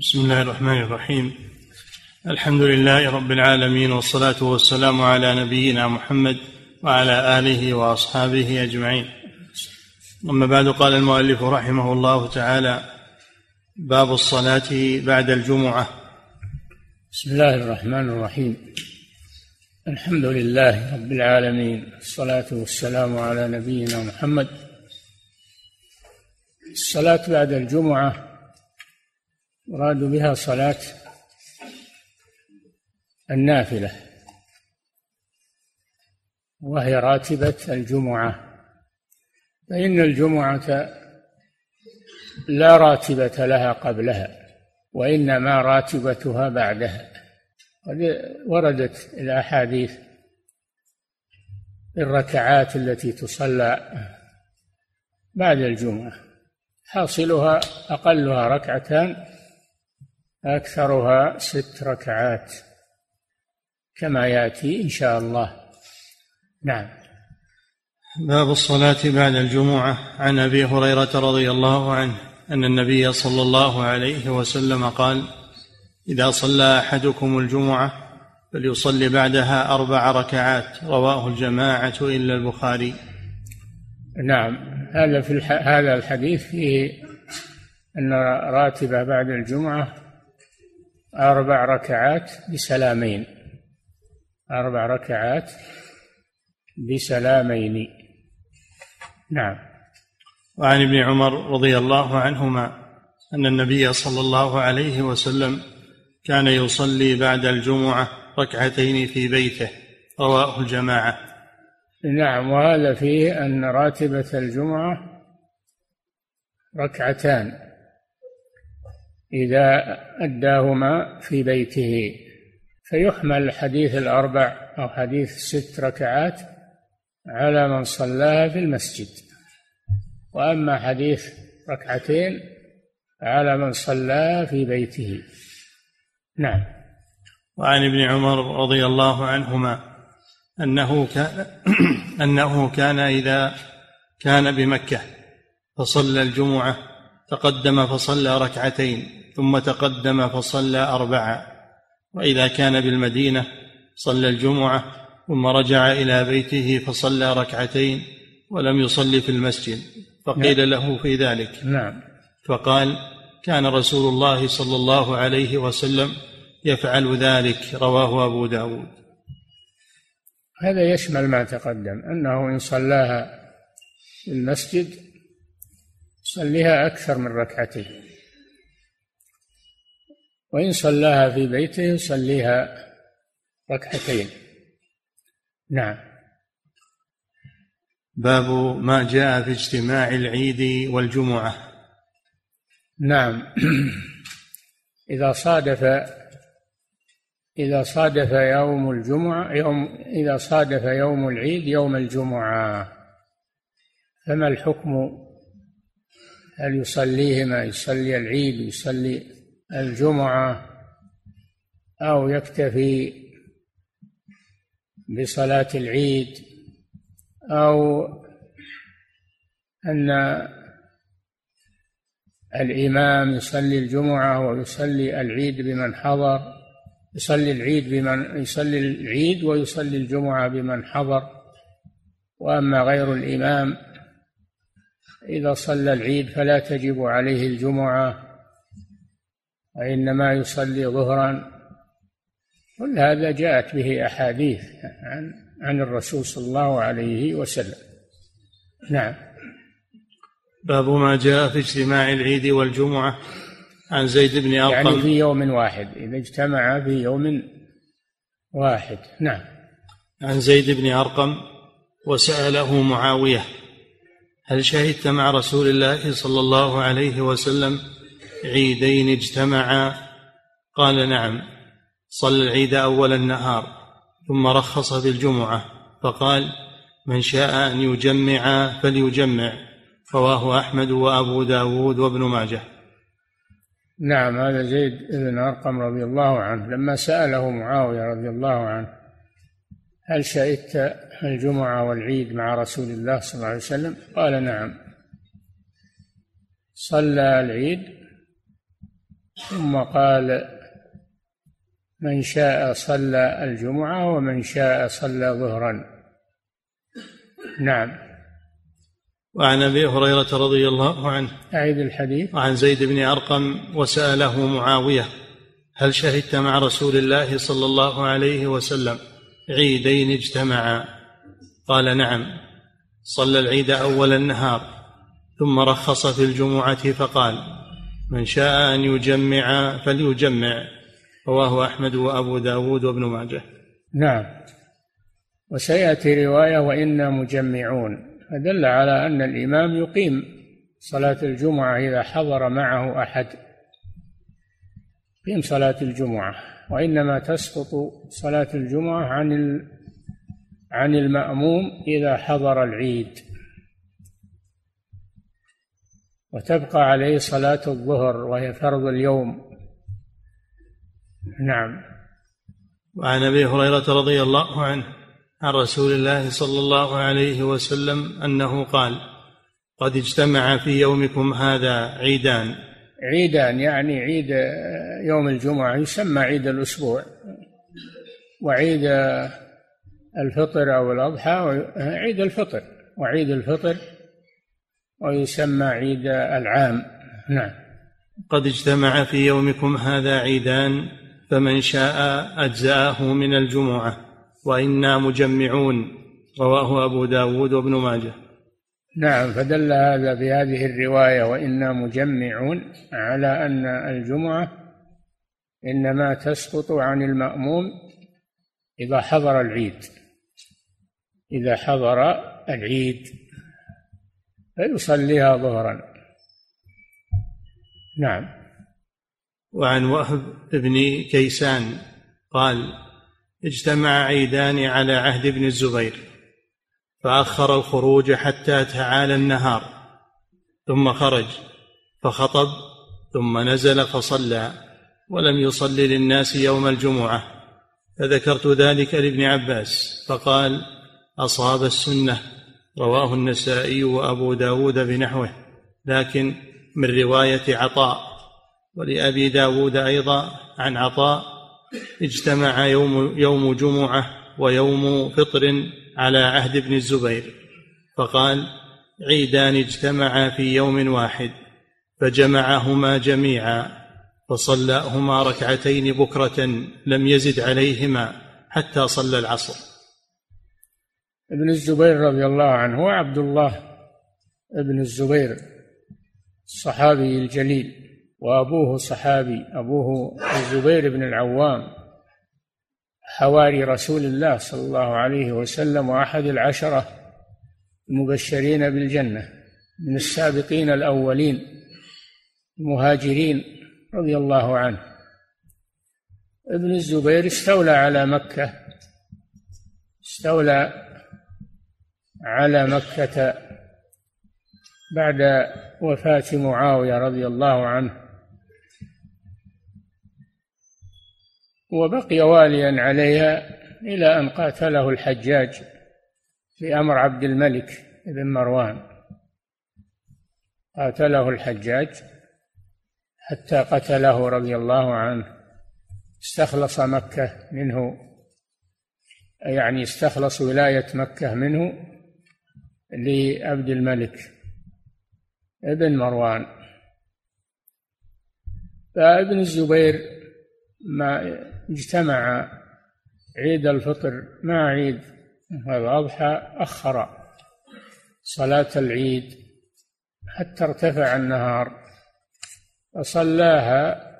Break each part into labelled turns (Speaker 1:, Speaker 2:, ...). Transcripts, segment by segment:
Speaker 1: بسم الله الرحمن الرحيم. الحمد لله رب العالمين والصلاة والسلام على نبينا محمد وعلى آله وأصحابه أجمعين. أما بعد قال المؤلف رحمه الله تعالى باب الصلاة بعد الجمعة.
Speaker 2: بسم الله الرحمن الرحيم. الحمد لله رب العالمين الصلاة والسلام على نبينا محمد. الصلاة بعد الجمعة يراد بها صلاة النافلة وهي راتبة الجمعة. فإن الجمعة لا راتبة لها قبلها وإنما راتبتها بعدها. قد وردت الأحاديث الركعات التي تصلى بعد الجمعة حاصلها أقلها ركعتان أكثرها ست ركعات كما يأتي إن شاء الله. نعم.
Speaker 1: باب الصلاة بعد الجمعة. عن أبي هريرة رضي الله عنه أن النبي صلى الله عليه وسلم قال إذا صلى أحدكم الجمعة فليصلي بعدها أربع ركعات. رواه الجماعة إلا البخاري.
Speaker 2: نعم. هذا في الح... هذا الحديث فيه أن راتبة بعد الجمعة أربع ركعات بسلامين. أربع ركعات بسلامين. نعم.
Speaker 1: وعن ابن عمر رضي الله عنهما أن النبي صلى الله عليه وسلم كان يصلي بعد الجمعة ركعتين في بيته. رواه الجماعة.
Speaker 2: نعم وهذا فيه أن راتبة الجمعة ركعتان. إذا أداهما في بيته. فيحمل حديث الأربع أو حديث ست ركعات على من صلاها في المسجد. وأما حديث ركعتين على من صلاها في بيته. نعم.
Speaker 1: وعن ابن عمر رضي الله عنهما أنه كان أنه كان إذا كان بمكة فصلى الجمعة تقدم فصلى ركعتين. ثم تقدم فصلى أربعة. وإذا كان بالمدينة صلى الجمعة ثم رجع إلى بيته فصلى ركعتين ولم يصلي في المسجد فقيل نعم. له في ذلك.
Speaker 2: نعم.
Speaker 1: فقال كان رسول الله صلى الله عليه وسلم يفعل ذلك رواه أبو داود.
Speaker 2: هذا يشمل ما تقدم أنه إن صلاها في المسجد صليها أكثر من ركعتين. وإن صلاها في بيته يصليها ركعتين. نعم.
Speaker 1: باب ما جاء في اجتماع العيد والجمعة.
Speaker 2: نعم. إذا صادف إذا صادف يوم الجمعة يوم إذا صادف يوم العيد يوم الجمعة. فما الحكم؟ هل يصليهما؟ يصلي العيد ويصلي الجمعة أو يكتفي بصلاة العيد أو أن الإمام يصلي الجمعة ويصلي العيد بمن حضر يصلي العيد بمن يصلي العيد ويصلي الجمعة بمن حضر. وأما غير الإمام إذا صلى العيد فلا تجب عليه الجمعة. وإنما يصلي ظهرا. كل هذا جاءت به أحاديث عن عن الرسول صلى الله عليه وسلم. نعم.
Speaker 1: باب ما جاء في اجتماع العيد والجمعة عن زيد بن أرقم.
Speaker 2: يعني في يوم واحد إذا اجتمع في يوم واحد. نعم.
Speaker 1: عن زيد بن أرقم وسأله معاوية هل شهدت مع رسول الله صلى الله عليه وسلم عيدين اجتمعا. قال نعم صلى العيد أول النهار ثم رخص في الجمعة. فقال من شاء أن يجمع فليجمع. رواه أحمد وأبو داود وابن ماجه.
Speaker 2: نعم هذا زيد بن أرقم رضي الله عنه. لما سأله معاوية رضي الله عنه هل شهدت الجمعة والعيد مع رسول الله صلى الله عليه وسلم؟ قال نعم. صلى العيد ثم قال من شاء صلى الجمعة ومن شاء صلى ظهرا. نعم.
Speaker 1: وعن أبي هريرة رضي الله عنه
Speaker 2: أعيد الحديث.
Speaker 1: وعن زيد بن أرقم وسأله معاوية هل شهدت مع رسول الله صلى الله عليه وسلم عيدين اجتمعا؟ قال نعم. صلى العيد أول النهار ثم رخص في الجمعة فقال من شاء أن يجمع فليجمع رواه أحمد وأبو داود وابن ماجه.
Speaker 2: نعم. وسيأتي رواية وإنا مجمعون. فدل على أن الإمام يقيم صلاة الجمعة إذا حضر معه أحد. يقيم صلاة الجمعة وإنما تسقط صلاة الجمعة عن عن المأموم إذا حضر العيد. وتبقى عليه صلاة الظهر وهي فرض اليوم. نعم.
Speaker 1: وعن أبي هريرة رضي الله عنه عن رسول الله صلى الله عليه وسلم أنه قال قد اجتمع في يومكم هذا عيدان.
Speaker 2: عيدان يعني عيد يوم الجمعة يسمى عيد الأسبوع. وعيد الفطر أو الأضحى عيد الفطر وعيد الفطر ويسمى عيد العام. نعم.
Speaker 1: قد اجتمع في يومكم هذا عيدان فمن شاء أجزأه من الجمعة وإنا مجمعون. رواه أبو داود وابن ماجه.
Speaker 2: نعم فدل هذا بهذه الرواية وإنا مجمعون على أن الجمعة إنما تسقط عن المأموم إذا حضر العيد. إذا حضر العيد. فيصليها ظهرا. نعم.
Speaker 1: وعن وهب بن كيسان قال اجتمع عيدان على عهد ابن الزبير فأخر الخروج حتى تعالى النهار ثم خرج فخطب ثم نزل فصلى ولم يصل للناس يوم الجمعة. فذكرت ذلك لابن عباس فقال أصاب السنة. رواه النسائي وأبو داود بنحوه. لكن من رواية عطاء ولأبي داود أيضا عن عطاء اجتمع يوم, يوم جمعة ويوم فطر على عهد ابن الزبير. فقال عيدان اجتمعا في يوم واحد فجمعهما جميعا فصلاهما ركعتين بكرة لم يزد عليهما حتى صلى العصر.
Speaker 2: ابن الزبير رضي الله عنه هو عبد الله ابن الزبير الصحابي الجليل وأبوه صحابي أبوه الزبير بن العوام حواري رسول الله صلى الله عليه وسلم وأحد العشرة المبشرين بالجنة من السابقين الأولين المهاجرين رضي الله عنه. ابن الزبير استولى على مكة استولى على مكة بعد وفاة معاوية رضي الله عنه. وبقي واليا عليها إلى أن قاتله الحجاج بأمر عبد الملك بن مروان. قاتله الحجاج حتى قتله رضي الله عنه. استخلص مكة منه يعني استخلص ولاية مكة منه لعبد الملك ابن مروان. فابن الزبير ما اجتمع عيد الفطر مع عيد الأضحى أخر صلاة العيد حتى ارتفع النهار فصلاها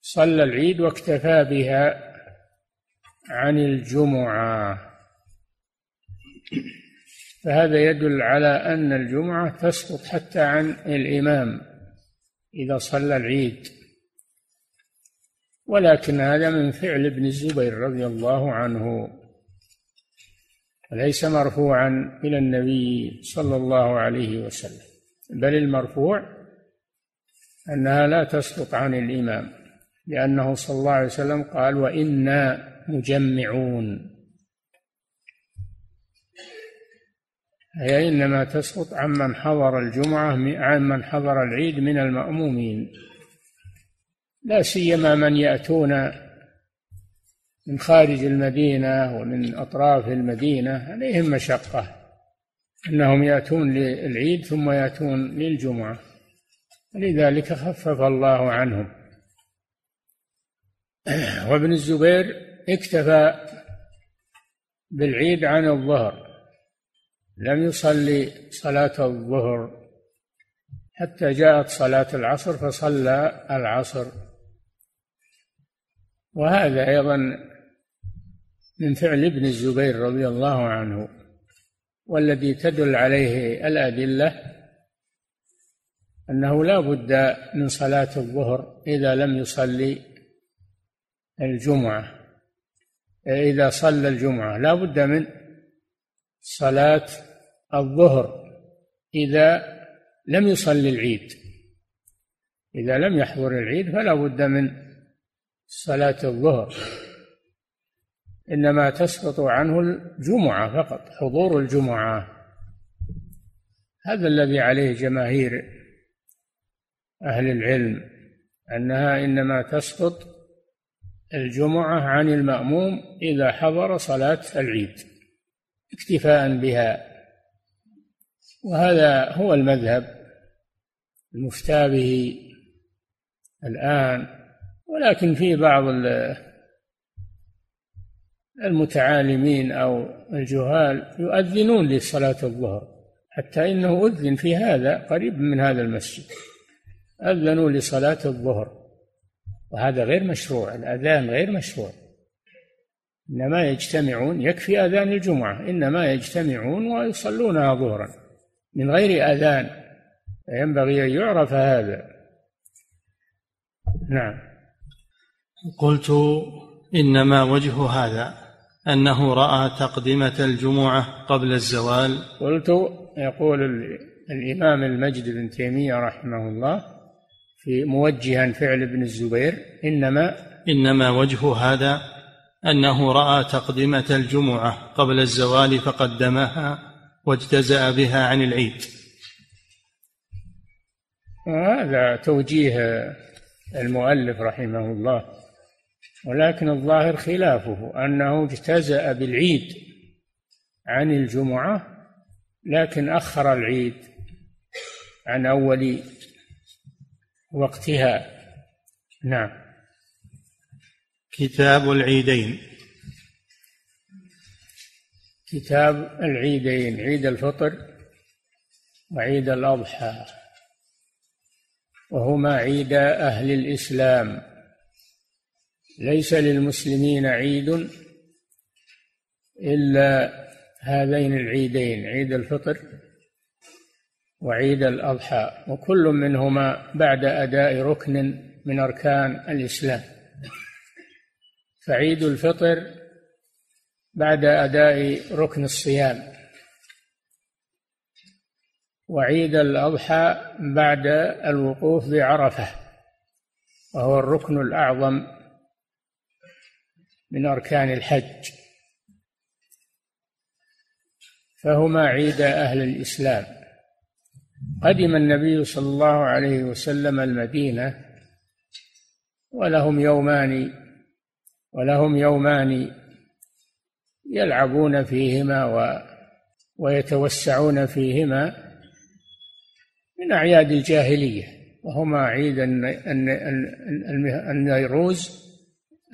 Speaker 2: صلى العيد واكتفى بها عن الجمعة. فهذا يدل على أن الجمعة تسقط حتى عن الإمام إذا صلى العيد. ولكن هذا من فعل ابن الزبير رضي الله عنه وليس مرفوعا إلى النبي صلى الله عليه وسلم بل المرفوع أنها لا تسقط عن الإمام لأنه صلى الله عليه وسلم قال وإنا مجمعون هي إنما تسقط عمن حضر الجمعة عمن حضر العيد من المأمومين. لا سيما من يأتون من خارج المدينة ومن أطراف المدينة عليهم مشقة أنهم يأتون للعيد ثم يأتون للجمعة. لذلك خفف الله عنهم. وابن الزبير اكتفى بالعيد عن الظهر. لم يصلي صلاة الظهر. حتى جاءت صلاة العصر فصلى العصر. وهذا أيضا من فعل ابن الزبير رضي الله عنه والذي تدل عليه الأدلة أنه لا بد من صلاة الظهر إذا لم يصلي الجمعة. إذا صلى الجمعة لا بد من صلاة الظهر إذا لم يصلي العيد. إذا لم يحضر العيد فلا بد من صلاة الظهر. إنما تسقط عنه الجمعة فقط حضور الجمعة. هذا الذي عليه جماهير أهل العلم أنها إنما تسقط الجمعة عن المأموم إذا حضر صلاة العيد. اكتفاء بها. وهذا هو المذهب المفتى به الآن ولكن في بعض المتعالمين أو الجهال يؤذنون لصلاة الظهر حتى إنه أذن في هذا قريب من هذا المسجد. أذنوا لصلاة الظهر وهذا غير مشروع الأذان غير مشروع. إنما يجتمعون يكفي أذان الجمعة إنما يجتمعون ويصلونها ظهرا. من غير أذان ينبغي أن يعرف هذا. نعم.
Speaker 1: قلت إنما وجه هذا أنه رأى تقدمة الجمعة قبل الزوال.
Speaker 2: قلت يقول الإمام المجد بن تيمية رحمه الله في موجها فعل ابن الزبير إنما
Speaker 1: إنما وجه هذا أنه رأى تقدمة الجمعة قبل الزوال فقدمها واجتزأ بها عن العيد.
Speaker 2: هذا توجيه المؤلف رحمه الله ولكن الظاهر خلافه أنه اجتزأ بالعيد عن الجمعة لكن أخر العيد عن أول وقتها. نعم.
Speaker 1: كتاب العيدين.
Speaker 2: كتاب العيدين عيد الفطر وعيد الأضحى وهما عيد أهل الإسلام. ليس للمسلمين عيد إلا هذين العيدين عيد الفطر وعيد الأضحى وكل منهما بعد أداء ركن من أركان الإسلام. فعيد الفطر بعد أداء ركن الصيام. وعيد الأضحى بعد الوقوف بعرفة وهو الركن الأعظم من أركان الحج. فهما عيد أهل الإسلام. قدم النبي صلى الله عليه وسلم المدينة ولهم يومان ولهم يومان يلعبون فيهما و ويتوسعون فيهما من أعياد الجاهلية وهما عيد النيروز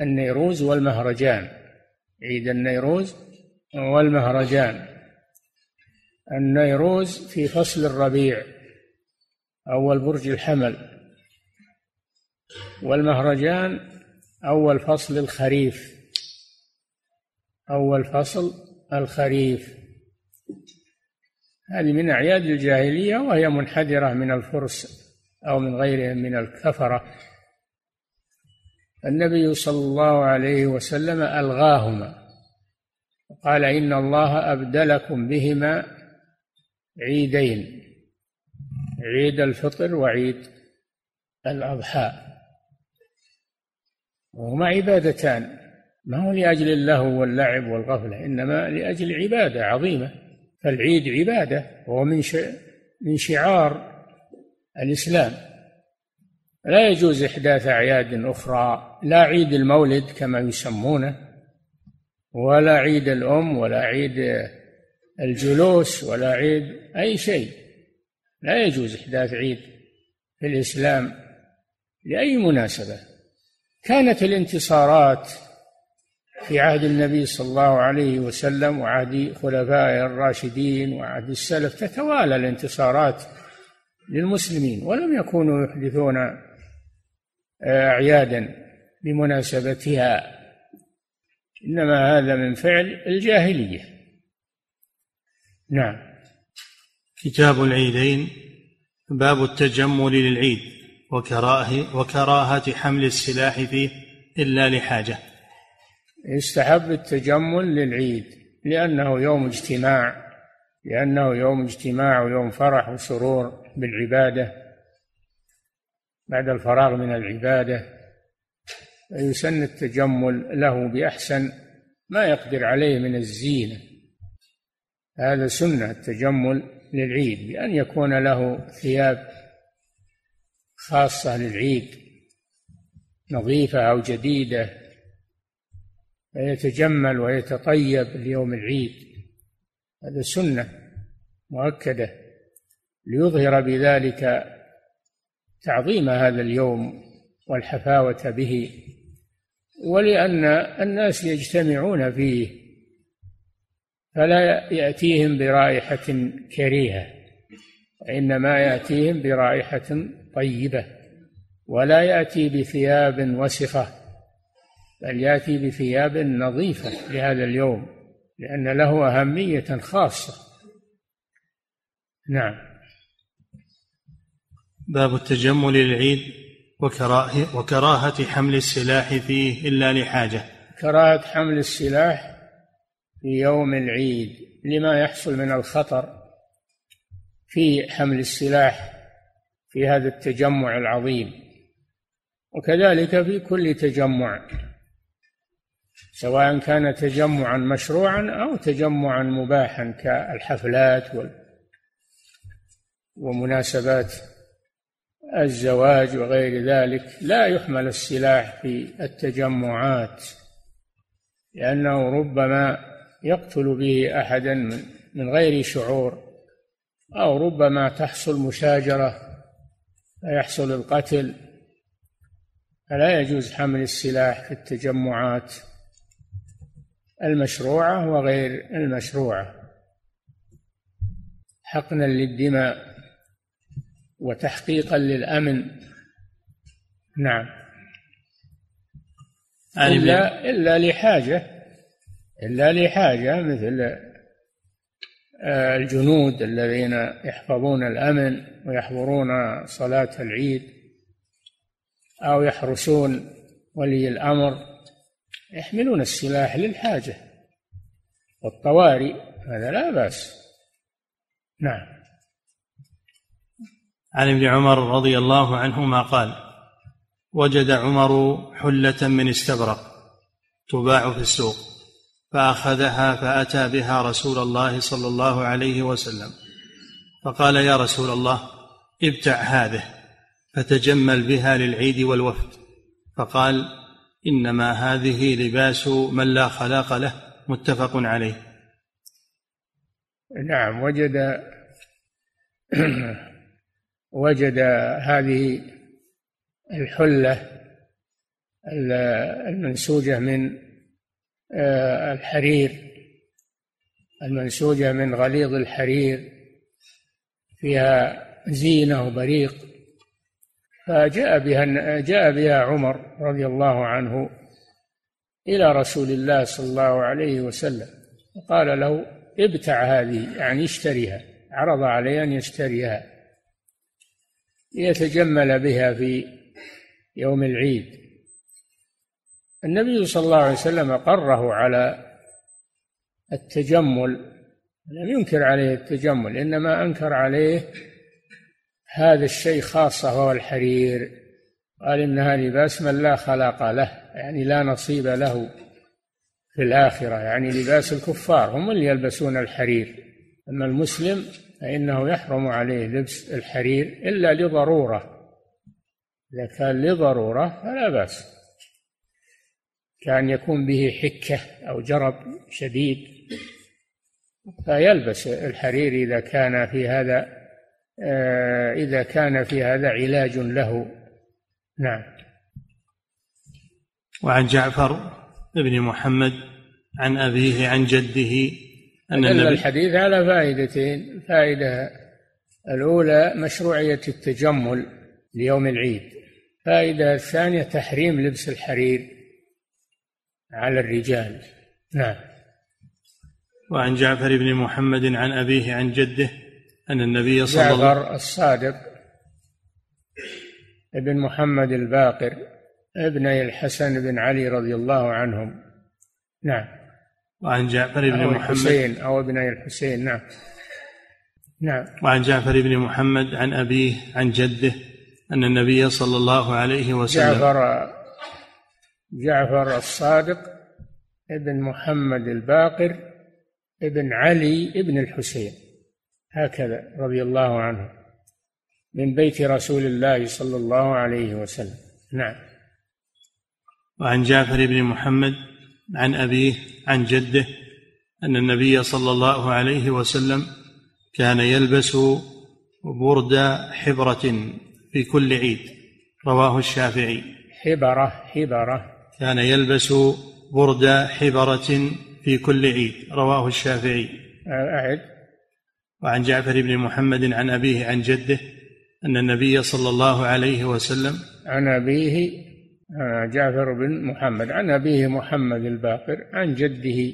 Speaker 2: النيروز والمهرجان. عيد النيروز والمهرجان. النيروز في فصل الربيع أول برج الحمل. والمهرجان أول فصل الخريف. أول فصل الخريف. هذه من أعياد الجاهلية وهي منحدرة من الفرس أو من غيرهم من الكفرة. النبي صلى الله عليه وسلم ألغاهما. قال إن الله أبدلكم بهما عيدين عيد الفطر وعيد الأضحى. وهما عبادتان. ما هو لأجل اللهو واللعب والغفلة إنما لأجل عبادة عظيمة. فالعيد عبادة وهو من من شعار الإسلام. لا يجوز إحداث أعياد أخرى. لا عيد المولد كما يسمونه ولا عيد الأم ولا عيد الجلوس ولا عيد أي شيء. لا يجوز إحداث عيد في الإسلام لأي مناسبة. كانت الانتصارات في عهد النبي صلى الله عليه وسلم وعهد خلفائه الراشدين وعهد السلف تتوالى الانتصارات للمسلمين ولم يكونوا يحدثون أعيادا بمناسبتها. إنما هذا من فعل الجاهلية. نعم.
Speaker 1: كتاب العيدين باب التجمل للعيد. وكراهة وكراهة حمل السلاح فيه إلا لحاجة.
Speaker 2: يستحب التجمل للعيد لأنه يوم اجتماع لأنه يوم اجتماع ويوم فرح وسرور بالعبادة. بعد الفراغ من العبادة فيسن التجمل له بأحسن ما يقدر عليه من الزينة. هذا سنة التجمل للعيد بأن يكون له ثياب خاصة للعيد نظيفة أو جديدة فيتجمل ويتطيب ليوم العيد. هذا سنة مؤكدة ليظهر بذلك تعظيم هذا اليوم والحفاوة به ولأن الناس يجتمعون فيه فلا يأتيهم برائحة كريهة وإنما يأتيهم برائحة طيبة ولا يأتي بثياب وسخة بل يأتي بثياب نظيفة لهذا اليوم لأن له أهمية خاصة. نعم.
Speaker 1: باب التجمل للعيد وكراهة, وكراهة حمل السلاح فيه إلا لحاجة.
Speaker 2: كراهة حمل السلاح في يوم العيد لما يحصل من الخطر في حمل السلاح في هذا التجمع العظيم. وكذلك في كل تجمع سواء كان تجمعا مشروعا أو تجمعا مباحا كالحفلات ومناسبات الزواج وغير ذلك. لا يحمل السلاح في التجمعات لأنه ربما يقتل به أحدا من غير شعور أو ربما تحصل مشاجرة فيحصل القتل فلا يجوز حمل السلاح في التجمعات المشروعة وغير المشروعة. حقنا للدماء وتحقيقا للأمن. نعم. إلا إلا لحاجة إلا لحاجة مثل الجنود الذين يحفظون الأمن ويحضرون صلاة العيد أو يحرسون ولي الأمر يحملون السلاح للحاجة والطوارئ هذا لا بأس. نعم.
Speaker 1: عن ابن عمر رضي الله عنهما قال وجد عمر حلة من استبرق تباع في السوق. فأخذها فأتى بها رسول الله صلى الله عليه وسلم. فقال يا رسول الله ابتع هذه فتجمل بها للعيد والوفد. فقال إنما هذه لباس من لا خلاق له متفق عليه.
Speaker 2: نعم وجد وجد هذه الحلة المنسوجة من الحرير المنسوجة من غليظ الحرير فيها زينة وبريق. فجاء بها جاء بها عمر رضي الله عنه إلى رسول الله صلى الله عليه وسلم وقال له ابتع هذه يعني اشتريها عرض عليه أن يشتريها ليتجمل بها في يوم العيد. النبي صلى الله عليه وسلم قره على التجمل لم ينكر عليه التجمل إنما أنكر عليه هذا الشيء خاصة وهو الحرير. قال إنها لباس من لا خلاق له يعني لا نصيب له في الآخرة يعني لباس الكفار هم اللي يلبسون الحرير. أما المسلم فإنه يحرم عليه لبس الحرير إلا لضرورة إذا كان لضرورة فلا بأس. كأن يكون به حكة أو جرب شديد فيلبس الحرير إذا كان في هذا آه، إذا كان في هذا علاج له. نعم.
Speaker 1: وعن جعفر بن محمد عن أبيه عن جده
Speaker 2: أن النبي الحديث على فائدتين. فائدة الأولى مشروعية التجمل ليوم العيد. فائدة الثانية تحريم لبس الحرير. على الرجال. نعم.
Speaker 1: وعن جعفر بن محمد عن أبيه عن جده أن النبي صلى الله عليه
Speaker 2: وسلم جعفر الصادق ابن محمد الباقر ابني الحسن بن علي رضي الله عنهم. نعم.
Speaker 1: وعن جعفر بن
Speaker 2: أو
Speaker 1: محمد
Speaker 2: الحسين أو ابني الحسين نعم. نعم.
Speaker 1: وعن جعفر بن محمد عن أبيه عن جده أن النبي صلى الله عليه وسلم
Speaker 2: جعفر جعفر الصادق ابن محمد الباقر ابن علي ابن الحسين. هكذا رضي الله عنه. من بيت رسول الله صلى الله عليه وسلم. نعم.
Speaker 1: وعن جعفر بن محمد عن أبيه عن جده أن النبي صلى الله عليه وسلم كان يلبس برد حبرة في كل عيد. رواه الشافعي.
Speaker 2: حبرة حبرة.
Speaker 1: كان يلبس برد حبرة في كل عيد رواه الشافعي.
Speaker 2: أعد
Speaker 1: وعن جعفر بن محمد عن أبيه عن جده أن النبي صلى الله عليه وسلم
Speaker 2: عن أبيه آه، جعفر بن محمد عن أبيه محمد الباقر عن جده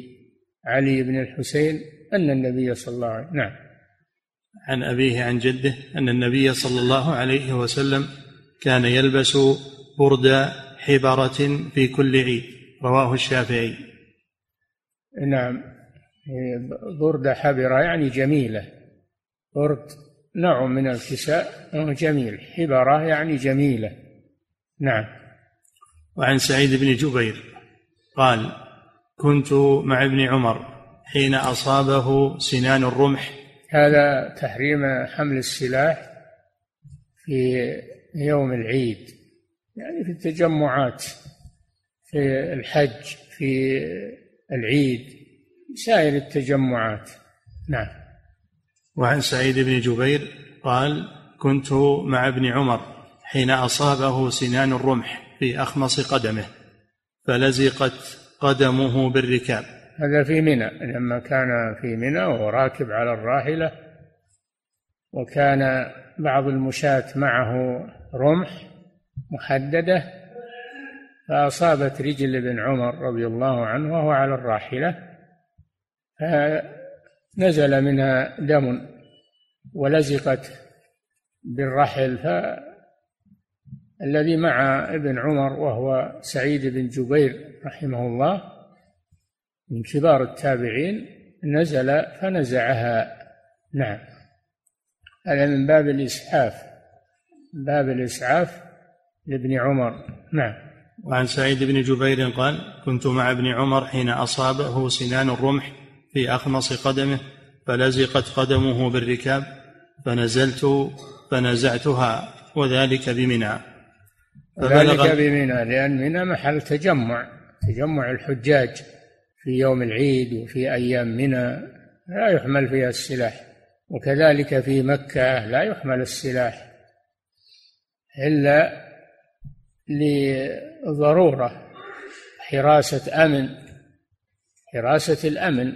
Speaker 2: علي بن الحسين أن النبي صلى الله عليه وسلم نعم.
Speaker 1: عن أبيه عن جده أن النبي صلى الله عليه وسلم كان يلبس برد حبرة في كل عيد رواه الشافعي.
Speaker 2: نعم. برد حبرة يعني جميلة. برد نوع من الكساء جميل. حبرة يعني جميلة. نعم.
Speaker 1: وعن سعيد بن جبير قال كنت مع ابن عمر حين أصابه سنان الرمح.
Speaker 2: هذا تحريم حمل السلاح في يوم العيد. يعني في التجمعات في الحج في العيد سائر التجمعات. نعم.
Speaker 1: وعن سعيد بن جبير قال كنت مع ابن عمر حين أصابه سنان الرمح في أخمص قدمه فلزقت قدمه بالركاب.
Speaker 2: هذا في منى لما كان في منى وهو راكب على الراحلة وكان بعض المشاة معه رمح محددة فأصابت رجل ابن عمر رضي الله عنه وهو على الراحلة فنزل منها دم ولزقت بالرحل فالذي مع ابن عمر وهو سعيد بن جبير رحمه الله من كبار التابعين نزل فنزعها. نعم. هذا من باب الإسعاف. باب الإسعاف لابن عمر. نعم.
Speaker 1: وعن سعيد بن جبير قال كنت مع ابن عمر حين أصابه سنان الرمح في أخمص قدمه فلزقت قدمه بالركاب فنزلت فنزعتها وذلك بمنى.
Speaker 2: ذلك بمنى لأن منى محل تجمع تجمع الحجاج في يوم العيد وفي أيام منى لا يحمل فيها السلاح وكذلك في مكة لا يحمل السلاح إلا لضرورة حراسة أمن حراسة الأمن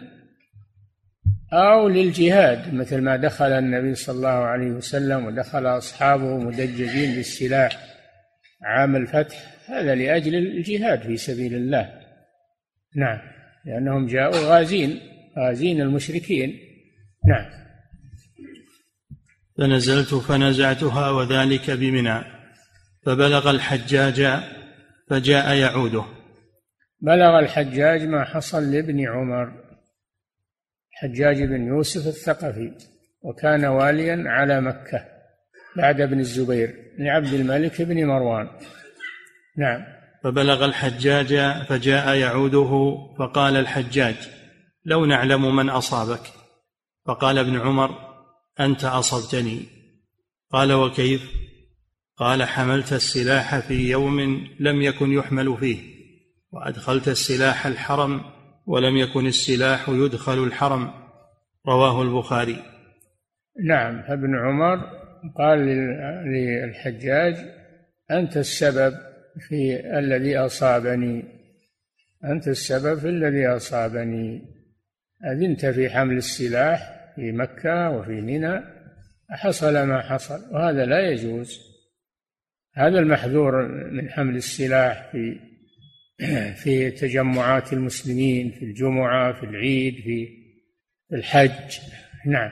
Speaker 2: أو للجهاد مثل ما دخل النبي صلى الله عليه وسلم ودخل أصحابه مدججين بالسلاح عام الفتح هذا لأجل الجهاد في سبيل الله. نعم لأنهم جاءوا غازين غازين المشركين. نعم.
Speaker 1: فنزلت فنزعتها وذلك بمنى. فبلغ الحجاج فجاء يعوده.
Speaker 2: بلغ الحجاج ما حصل لابن عمر. حجاج بن يوسف الثقفي وكان واليا على مكة بعد ابن الزبير لعبد الملك بن مروان. نعم.
Speaker 1: فبلغ الحجاج فجاء يعوده فقال الحجاج لو نعلم من أصابك. فقال ابن عمر أنت أصبتني. قال وكيف؟ قال حملت السلاح في يوم لم يكن يحمل فيه وأدخلت السلاح الحرم ولم يكن السلاح يدخل الحرم. رواه البخاري.
Speaker 2: نعم ابن عمر قال للحجاج أنت السبب في الذي أصابني أنت السبب في الذي أصابني. أذنت في حمل السلاح في مكة وفي منى حصل ما حصل وهذا لا يجوز. هذا المحذور من حمل السلاح في في تجمعات المسلمين في الجمعة في العيد في الحج. نعم.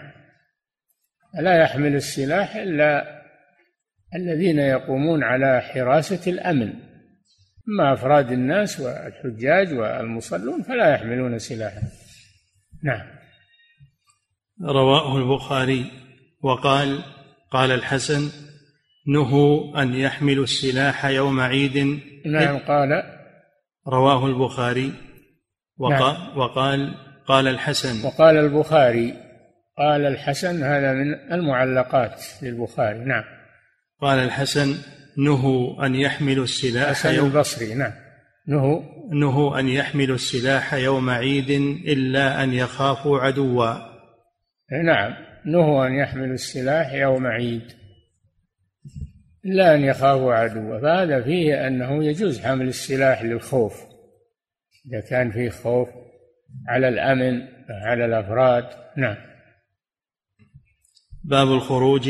Speaker 2: لا يحمل السلاح إلا الذين يقومون على حراسة الأمن. أما أفراد الناس والحجاج والمصلون فلا يحملون سلاحا. نعم.
Speaker 1: رواه البخاري وقال قال الحسن نهوا أن يحملوا السلاح يوم عيد.
Speaker 2: نعم قال.
Speaker 1: رواه البخاري. وقال, نعم. وقال قال الحسن.
Speaker 2: وقال البخاري. قال الحسن هذا من المعلقات للبخاري. نعم.
Speaker 1: قال الحسن نهوا أن يحملوا السلاح
Speaker 2: حسن يوم البصري نعم. نهوا
Speaker 1: نهوا أن يحملوا السلاح يوم عيد إلا أن يخافوا عدوا.
Speaker 2: نعم. نهوا أن يحملوا السلاح يوم عيد. إلا أن يخافوا عدوا فهذا فيه أنه يجوز حمل السلاح للخوف. إذا كان فيه خوف على الأمن على الأفراد نعم.
Speaker 1: باب الخروج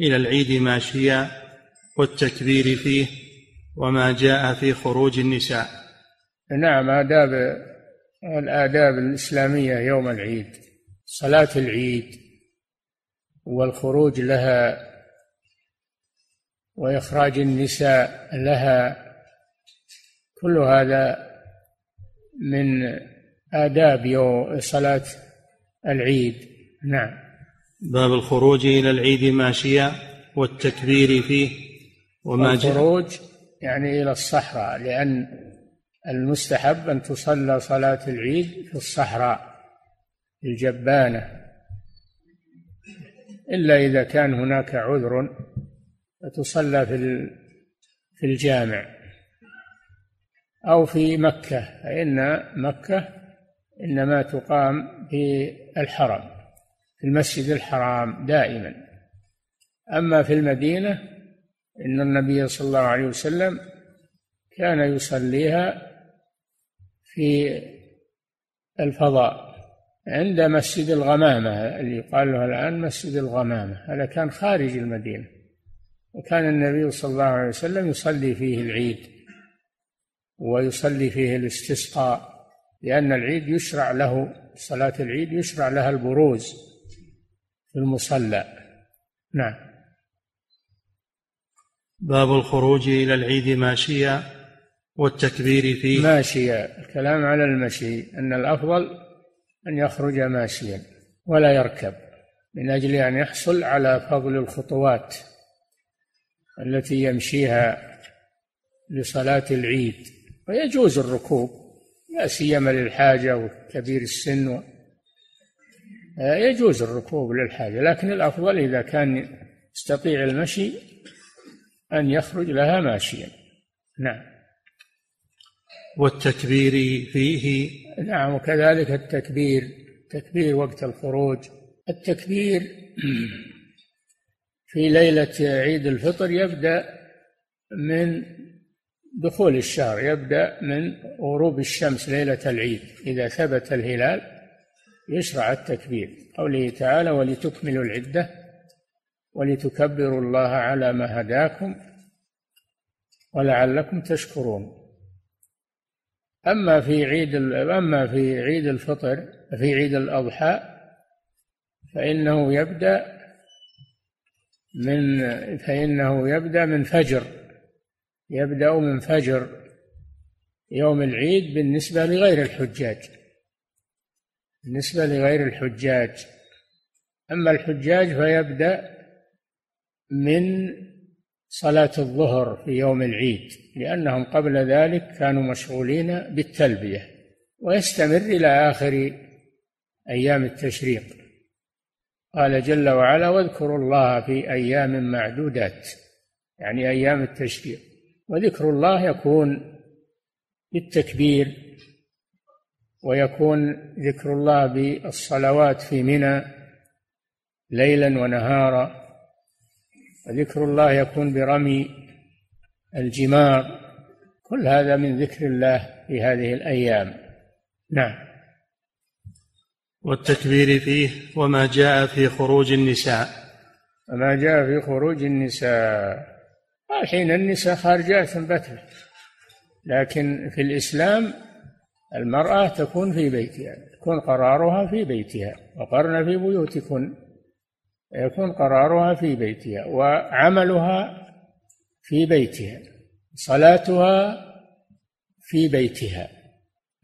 Speaker 1: إلى العيد ماشيا والتكبير فيه وما جاء في خروج النساء.
Speaker 2: نعم آداب الآداب الإسلامية يوم العيد صلاة العيد والخروج لها وإخراج النساء لها كل هذا من آداب صلاة العيد. نعم.
Speaker 1: باب الخروج إلى العيد ماشيا والتكبير فيه
Speaker 2: وما الخروج يعني إلى الصحراء لأن المستحب أن تصلى صلاة العيد في الصحراء الجبانة. إلا إذا كان هناك عذر فتصلى في في الجامع أو في مكة فإن مكة إنما تقام في الحرم في المسجد الحرام دائما. أما في المدينة إن النبي صلى الله عليه وسلم كان يصليها في الفضاء عند مسجد الغمامة اللي يقال له الآن مسجد الغمامة هذا كان خارج المدينة. وكان النبي صلى الله عليه وسلم يصلي فيه العيد ويصلي فيه الاستسقاء لأن العيد يشرع له صلاة العيد يشرع لها البروز في المصلى. نعم.
Speaker 1: باب الخروج إلى العيد ماشيا والتكبير فيه.
Speaker 2: ماشيا الكلام على المشي أن الأفضل أن يخرج ماشيا ولا يركب من أجل أن يحصل على فضل الخطوات. التي يمشيها لصلاة العيد ويجوز الركوب لا سيما للحاجة وكبير السن يجوز الركوب للحاجة لكن الأفضل إذا كان يستطيع المشي أن يخرج لها ماشيا. نعم.
Speaker 1: والتكبير فيه؟
Speaker 2: نعم وكذلك التكبير التكبير وقت الخروج. التكبير في ليلة عيد الفطر يبدأ من دخول الشهر يبدأ من غروب الشمس ليلة العيد. إذا ثبت الهلال يشرع التكبير. قوله تعالى ولتكملوا العدة ولتكبروا الله على ما هداكم ولعلكم تشكرون. أما في عيد أما في عيد الفطر في عيد الأضحى فإنه يبدأ من فإنه يبدأ من فجر يبدأ من فجر يوم العيد بالنسبة لغير الحجاج. بالنسبة لغير الحجاج. أما الحجاج فيبدأ من صلاة الظهر في يوم العيد لأنهم قبل ذلك كانوا مشغولين بالتلبية ويستمر إلى آخر أيام التشريق. قال جل وعلا واذكروا الله في أيام معدودات يعني أيام التشريق. وذكر الله يكون بالتكبير ويكون ذكر الله بالصلوات في منى ليلا ونهارا. وذكر الله يكون برمي الجمار. كل هذا من ذكر الله في هذه الأيام. نعم.
Speaker 1: والتكبير فيه وما جاء في خروج النساء.
Speaker 2: وما جاء في خروج النساء. الحين النساء خارجات بتلة لكن في الإسلام المرأة تكون في بيتها يكون قرارها في بيتها. وقرن في بيوتكن يكون قرارها في بيتها. وعملها في بيتها. صلاتها في بيتها.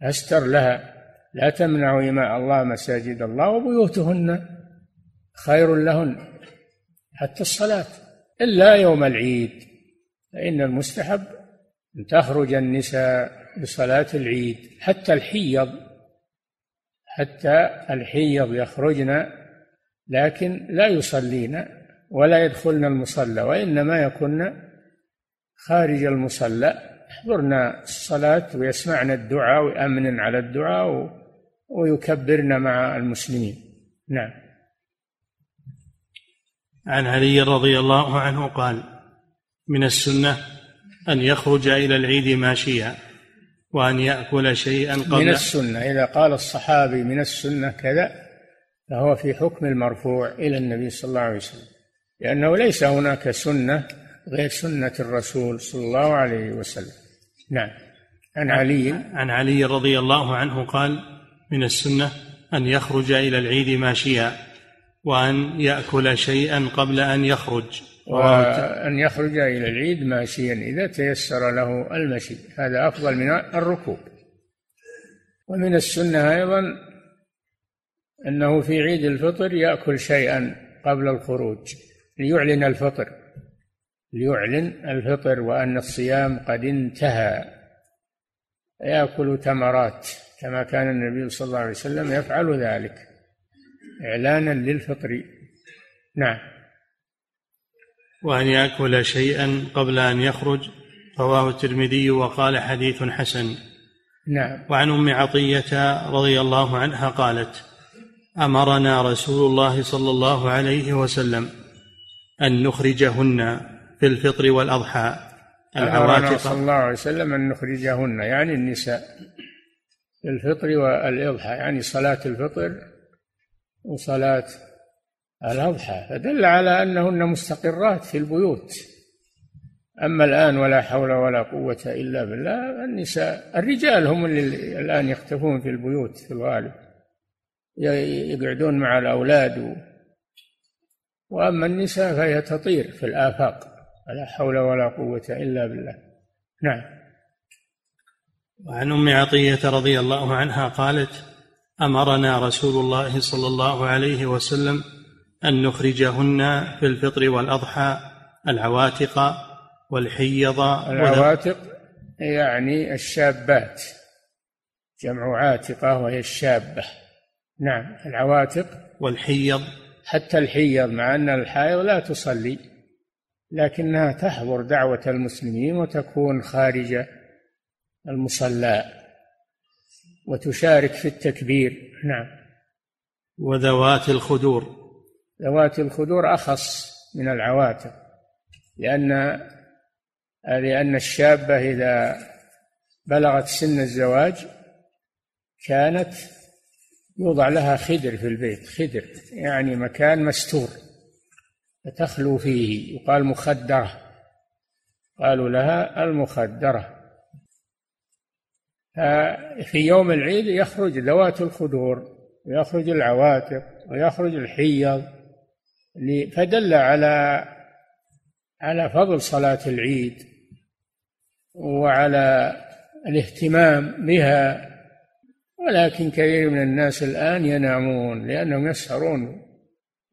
Speaker 2: أستر لها. لا تمنعوا إماء الله مساجد الله وبيوتهن خير لهن حتى الصلاة. إلا يوم العيد فإن المستحب أن تخرج النساء لصلاة العيد حتى الحيض حتى الحيض يخرجن لكن لا يصلين ولا يدخلن المصلى وإنما يكن خارج المصلى. يحضرن الصلاة ويسمعن الدعاء ويأمن على الدعاء ويكبرن مع المسلمين. نعم.
Speaker 1: عن علي رضي الله عنه قال من السنة أن يخرج إلى العيد ماشيا وأن يأكل شيئا قبل
Speaker 2: من السنة إذا قال الصحابي من السنة كذا فهو في حكم المرفوع إلى النبي صلى الله عليه وسلم لأنه ليس هناك سنة غير سنة الرسول صلى الله عليه وسلم. نعم. عن علي.
Speaker 1: عن علي رضي الله عنه قال من السنة أن يخرج إلى العيد ماشيا وأن يأكل شيئا قبل أن يخرج.
Speaker 2: وأن يخرج إلى العيد ماشيا إذا تيسر له المشي. هذا أفضل من الركوب. ومن السنة أيضا أنه في عيد الفطر يأكل شيئا قبل الخروج. ليعلن الفطر. ليعلن الفطر وأن الصيام قد انتهى. يأكل تمرات. كما كان النبي صلى الله عليه وسلم يفعل ذلك. إعلانا للفطر. نعم.
Speaker 1: وأن يأكل شيئا قبل أن يخرج رواه الترمذي وقال حديث حسن.
Speaker 2: نعم.
Speaker 1: وعن أم عطية رضي الله عنها قالت أمرنا رسول الله صلى الله عليه وسلم أن نخرجهن في الفطر والأضحى.
Speaker 2: العواتق. صلى الله عليه وسلم أن نخرجهن يعني النساء. الفطر والإضحى يعني صلاة الفطر وصلاة الأضحى فدل على أنهن مستقرات في البيوت. أما الآن ولا حول ولا قوة إلا بالله النساء الرجال هم اللي الآن يختفون في البيوت في الغالب. يقعدون مع الأولاد. وأما النساء فهي تطير في الآفاق ولا حول ولا قوة إلا بالله. نعم.
Speaker 1: وعن أم عطية رضي الله عنها قالت أمرنا رسول الله صلى الله عليه وسلم أن نخرجهن في الفطر والأضحى العواتق والحيض
Speaker 2: العواتق يعني الشابات جمع عاتقة وهي الشابة. نعم العواتق
Speaker 1: والحيض.
Speaker 2: حتى الحيض مع أن الحائض لا تصلي لكنها تحضر دعوة المسلمين وتكون خارج المصلى وتشارك في التكبير. نعم.
Speaker 1: وذوات الخدور.
Speaker 2: ذوات الخدور أخص من العواتق لأن لأن الشابة إذا بلغت سن الزواج كانت يوضع لها خدر في البيت خدر يعني مكان مستور فتخلو فيه يقال مخدرة. قالوا لها المخدرة. في يوم العيد يخرج ذوات الخدور ويخرج العواتق ويخرج الحيض فدل على على فضل صلاة العيد وعلى الاهتمام بها. ولكن كثير من الناس الآن ينامون لأنهم يسهرون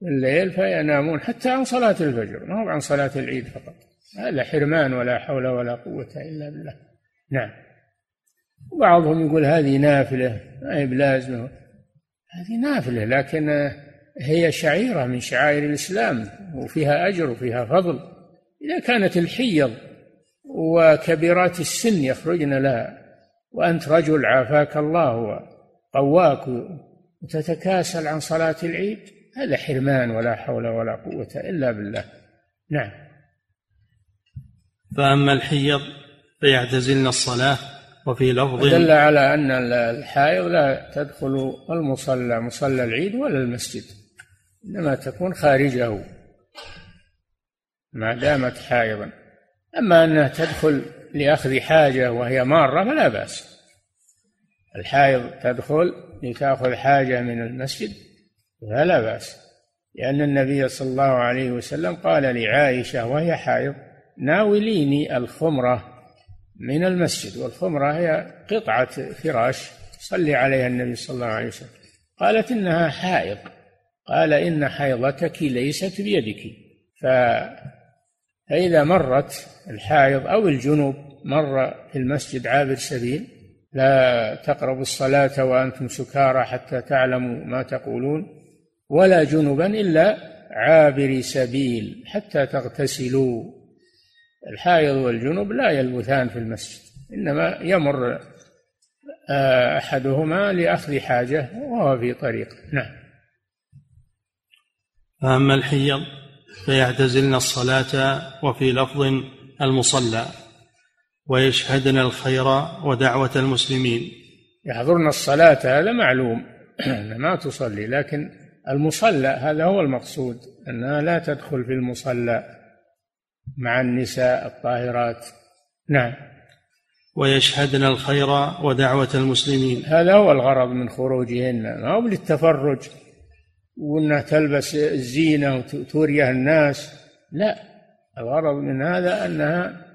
Speaker 2: الليل فينامون حتى عن صلاة الفجر ما هو عن صلاة العيد فقط. هذا حرمان ولا حول ولا قوة إلا بالله. نعم. وبعضهم يقول هذه نافلة ما هي بلازمة. هذه نافلة لكن هي شعيرة من شعائر الإسلام وفيها أجر وفيها فضل. إذا كانت الحيض وكبيرات السن يخرجن لها وأنت رجل عافاك الله وقواك وتتكاسل عن صلاة العيد هذا حرمان ولا حول ولا قوة إلا بالله. نعم.
Speaker 1: فأما الحيض فيعتزلن الصلاة وفي لفظ
Speaker 2: دل على أن الحائض لا تدخل المصلى مصلى العيد ولا المسجد إنما تكون خارجه ما دامت حائضا. أما أنها تدخل لأخذ حاجة وهي مارة فلا بأس. الحائض تدخل لتأخذ حاجة من المسجد فلا بأس. لأن النبي صلى الله عليه وسلم قال لعائشة وهي حائض ناوليني الخمرة. من المسجد والخمرة هي قطعة فراش صلي عليها النبي صلى الله عليه وسلم. قالت إنها حائض. قال إن حيضتك ليست بيدك. ف فإذا مرت الحائض أو الجنوب مر في المسجد عابر سبيل لا تقربوا الصلاة وأنتم سكارى حتى تعلموا ما تقولون ولا جنبا إلا عابر سبيل حتى تغتسلوا. الحائض والجنب لا يلبثان في المسجد إنما يمر آه، أحدهما لأخذ حاجة وهو في طريق. نعم.
Speaker 1: فأما الحيض فيعتزلن الصلاة وفي لفظ المصلى ويشهدن الخير ودعوة المسلمين.
Speaker 2: يحضرن الصلاة هذا معلوم ما تصلي لكن المصلى هذا هو المقصود أنها لا تدخل في المصلى. مع النساء الطاهرات. نعم.
Speaker 1: ويشهدن الخير ودعوة المسلمين.
Speaker 2: هذا هو الغرض من خروجهن. ما هو للتفرج وانها تلبس الزينة وتوريها الناس. لا. الغرض من هذا أنها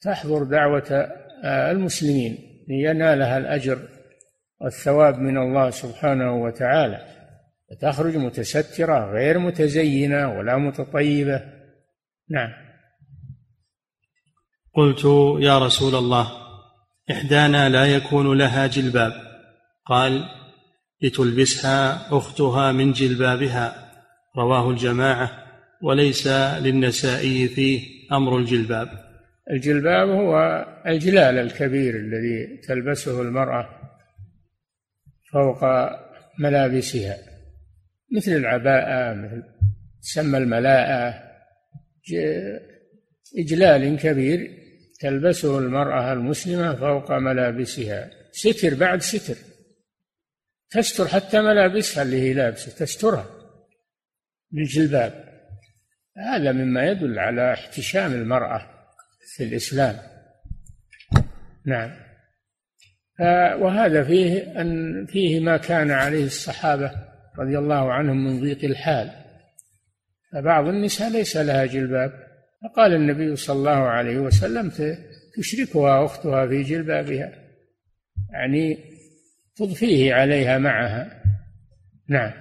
Speaker 2: تحضر دعوة المسلمين لينالها الأجر والثواب من الله سبحانه وتعالى. تخرج متسترة غير متزينة ولا متطيبة. نعم.
Speaker 1: قلت يا رسول الله إحدانا لا يكون لها جلباب. قال لتلبسها أختها من جلبابها. رواه الجماعة وليس للنسائي فيه أمر الجلباب.
Speaker 2: الجلباب هو الجلال الكبير الذي تلبسه المرأة فوق ملابسها. مثل العباءة مثل تسمى الملاءة إجلال كبير تلبسه المرأة المسلمة فوق ملابسها. ستر بعد ستر. تستر حتى ملابسها اللي هي لابسة تسترها. بالجلباب هذا مما يدل على احتشام المرأة في الإسلام. نعم. وهذا فيه أن فيه ما كان عليه الصحابة رضي الله عنهم من ضيق الحال. فبعض النساء ليس لها جلباب. فقال النبي صلى الله عليه وسلم تشركها أختها في جلبابها يعني تضفيه عليها معها. نعم.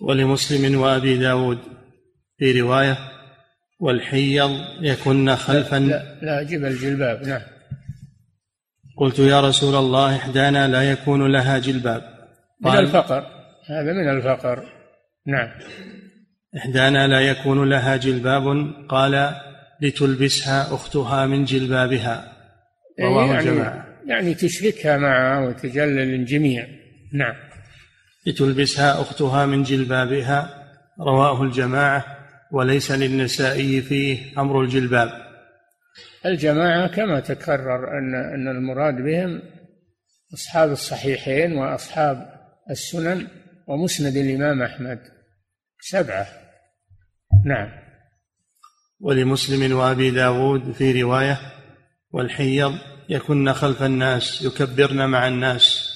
Speaker 1: ولمسلم وأبي داود في رواية والحيض يكن خلفا.
Speaker 2: لا, لا جب الجلباب نعم.
Speaker 1: قلت يا رسول الله إحدانا لا يكون لها جلباب.
Speaker 2: من الفقر. هذا من الفقر. نعم.
Speaker 1: إحدانا لا يكون لها جلباب قال لتلبسها أختها من جلبابها. رواه يعني الجماعة.
Speaker 2: يعني تشركها معها وتجلل الجميع. نعم.
Speaker 1: لتلبسها أختها من جلبابها رواه الجماعة وليس للنسائي فيه أمر الجلباب.
Speaker 2: الجماعة كما تكرر أن أن المراد بهم أصحاب الصحيحين وأصحاب السنن ومسند الإمام أحمد. سبعة. نعم.
Speaker 1: ولمسلم وأبي داود في رواية والحيض يكن خلف الناس يكبرن مع الناس.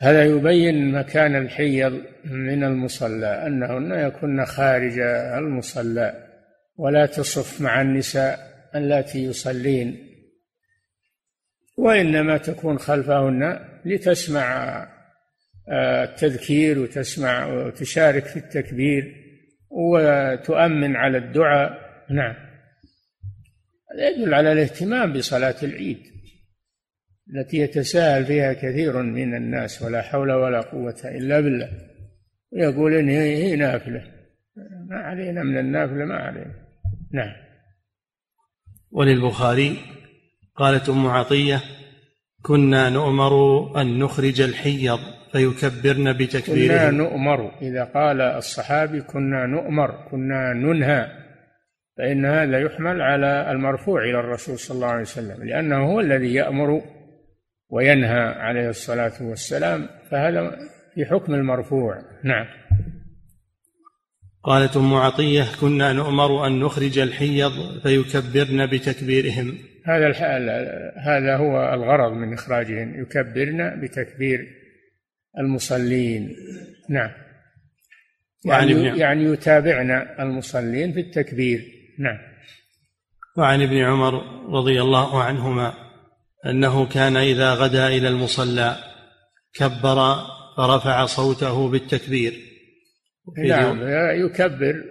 Speaker 2: هذا يبين مكان الحيض من المصلى أنهن يكن خارج المصلى ولا تصف مع النساء اللاتي يصلين. وإنما تكون خلفهن لتسمع آه، التذكير وتسمع وتشارك في التكبير. وتؤمن على الدعاء. نعم. هذا يدل على الاهتمام بصلاة العيد التي يتساهل فيها كثير من الناس ولا حول ولا قوة إلا بالله. ويقول إن هي نافلة. ما علينا من النافلة ما علينا. نعم.
Speaker 1: وللبخاري قالت أم عطية كنا نؤمر أن نخرج الحيض. فيكبرن بتكبيره.
Speaker 2: كنا نؤمر. إذا قال الصحابي كنا نؤمر كنا ننهى فإن هذا يحمل على المرفوع إلى الرسول صلى الله عليه وسلم لأنه هو الذي يأمر وينهى عليه الصلاة والسلام فهذا في حكم المرفوع. نعم.
Speaker 1: قالت أم عطية كنا نؤمر أن نخرج الحيض فيكبرن بتكبيرهم.
Speaker 2: هذا هذا هو الغرض من إخراجهم يكبرن بتكبير المصلين. نعم. يعني, يعني يتابعن المصلين في التكبير. نعم.
Speaker 1: وعن ابن عمر رضي الله عنهما أنه كان إذا غدا إلى المصلى كبر فرفع صوته بالتكبير.
Speaker 2: نعم. يكبر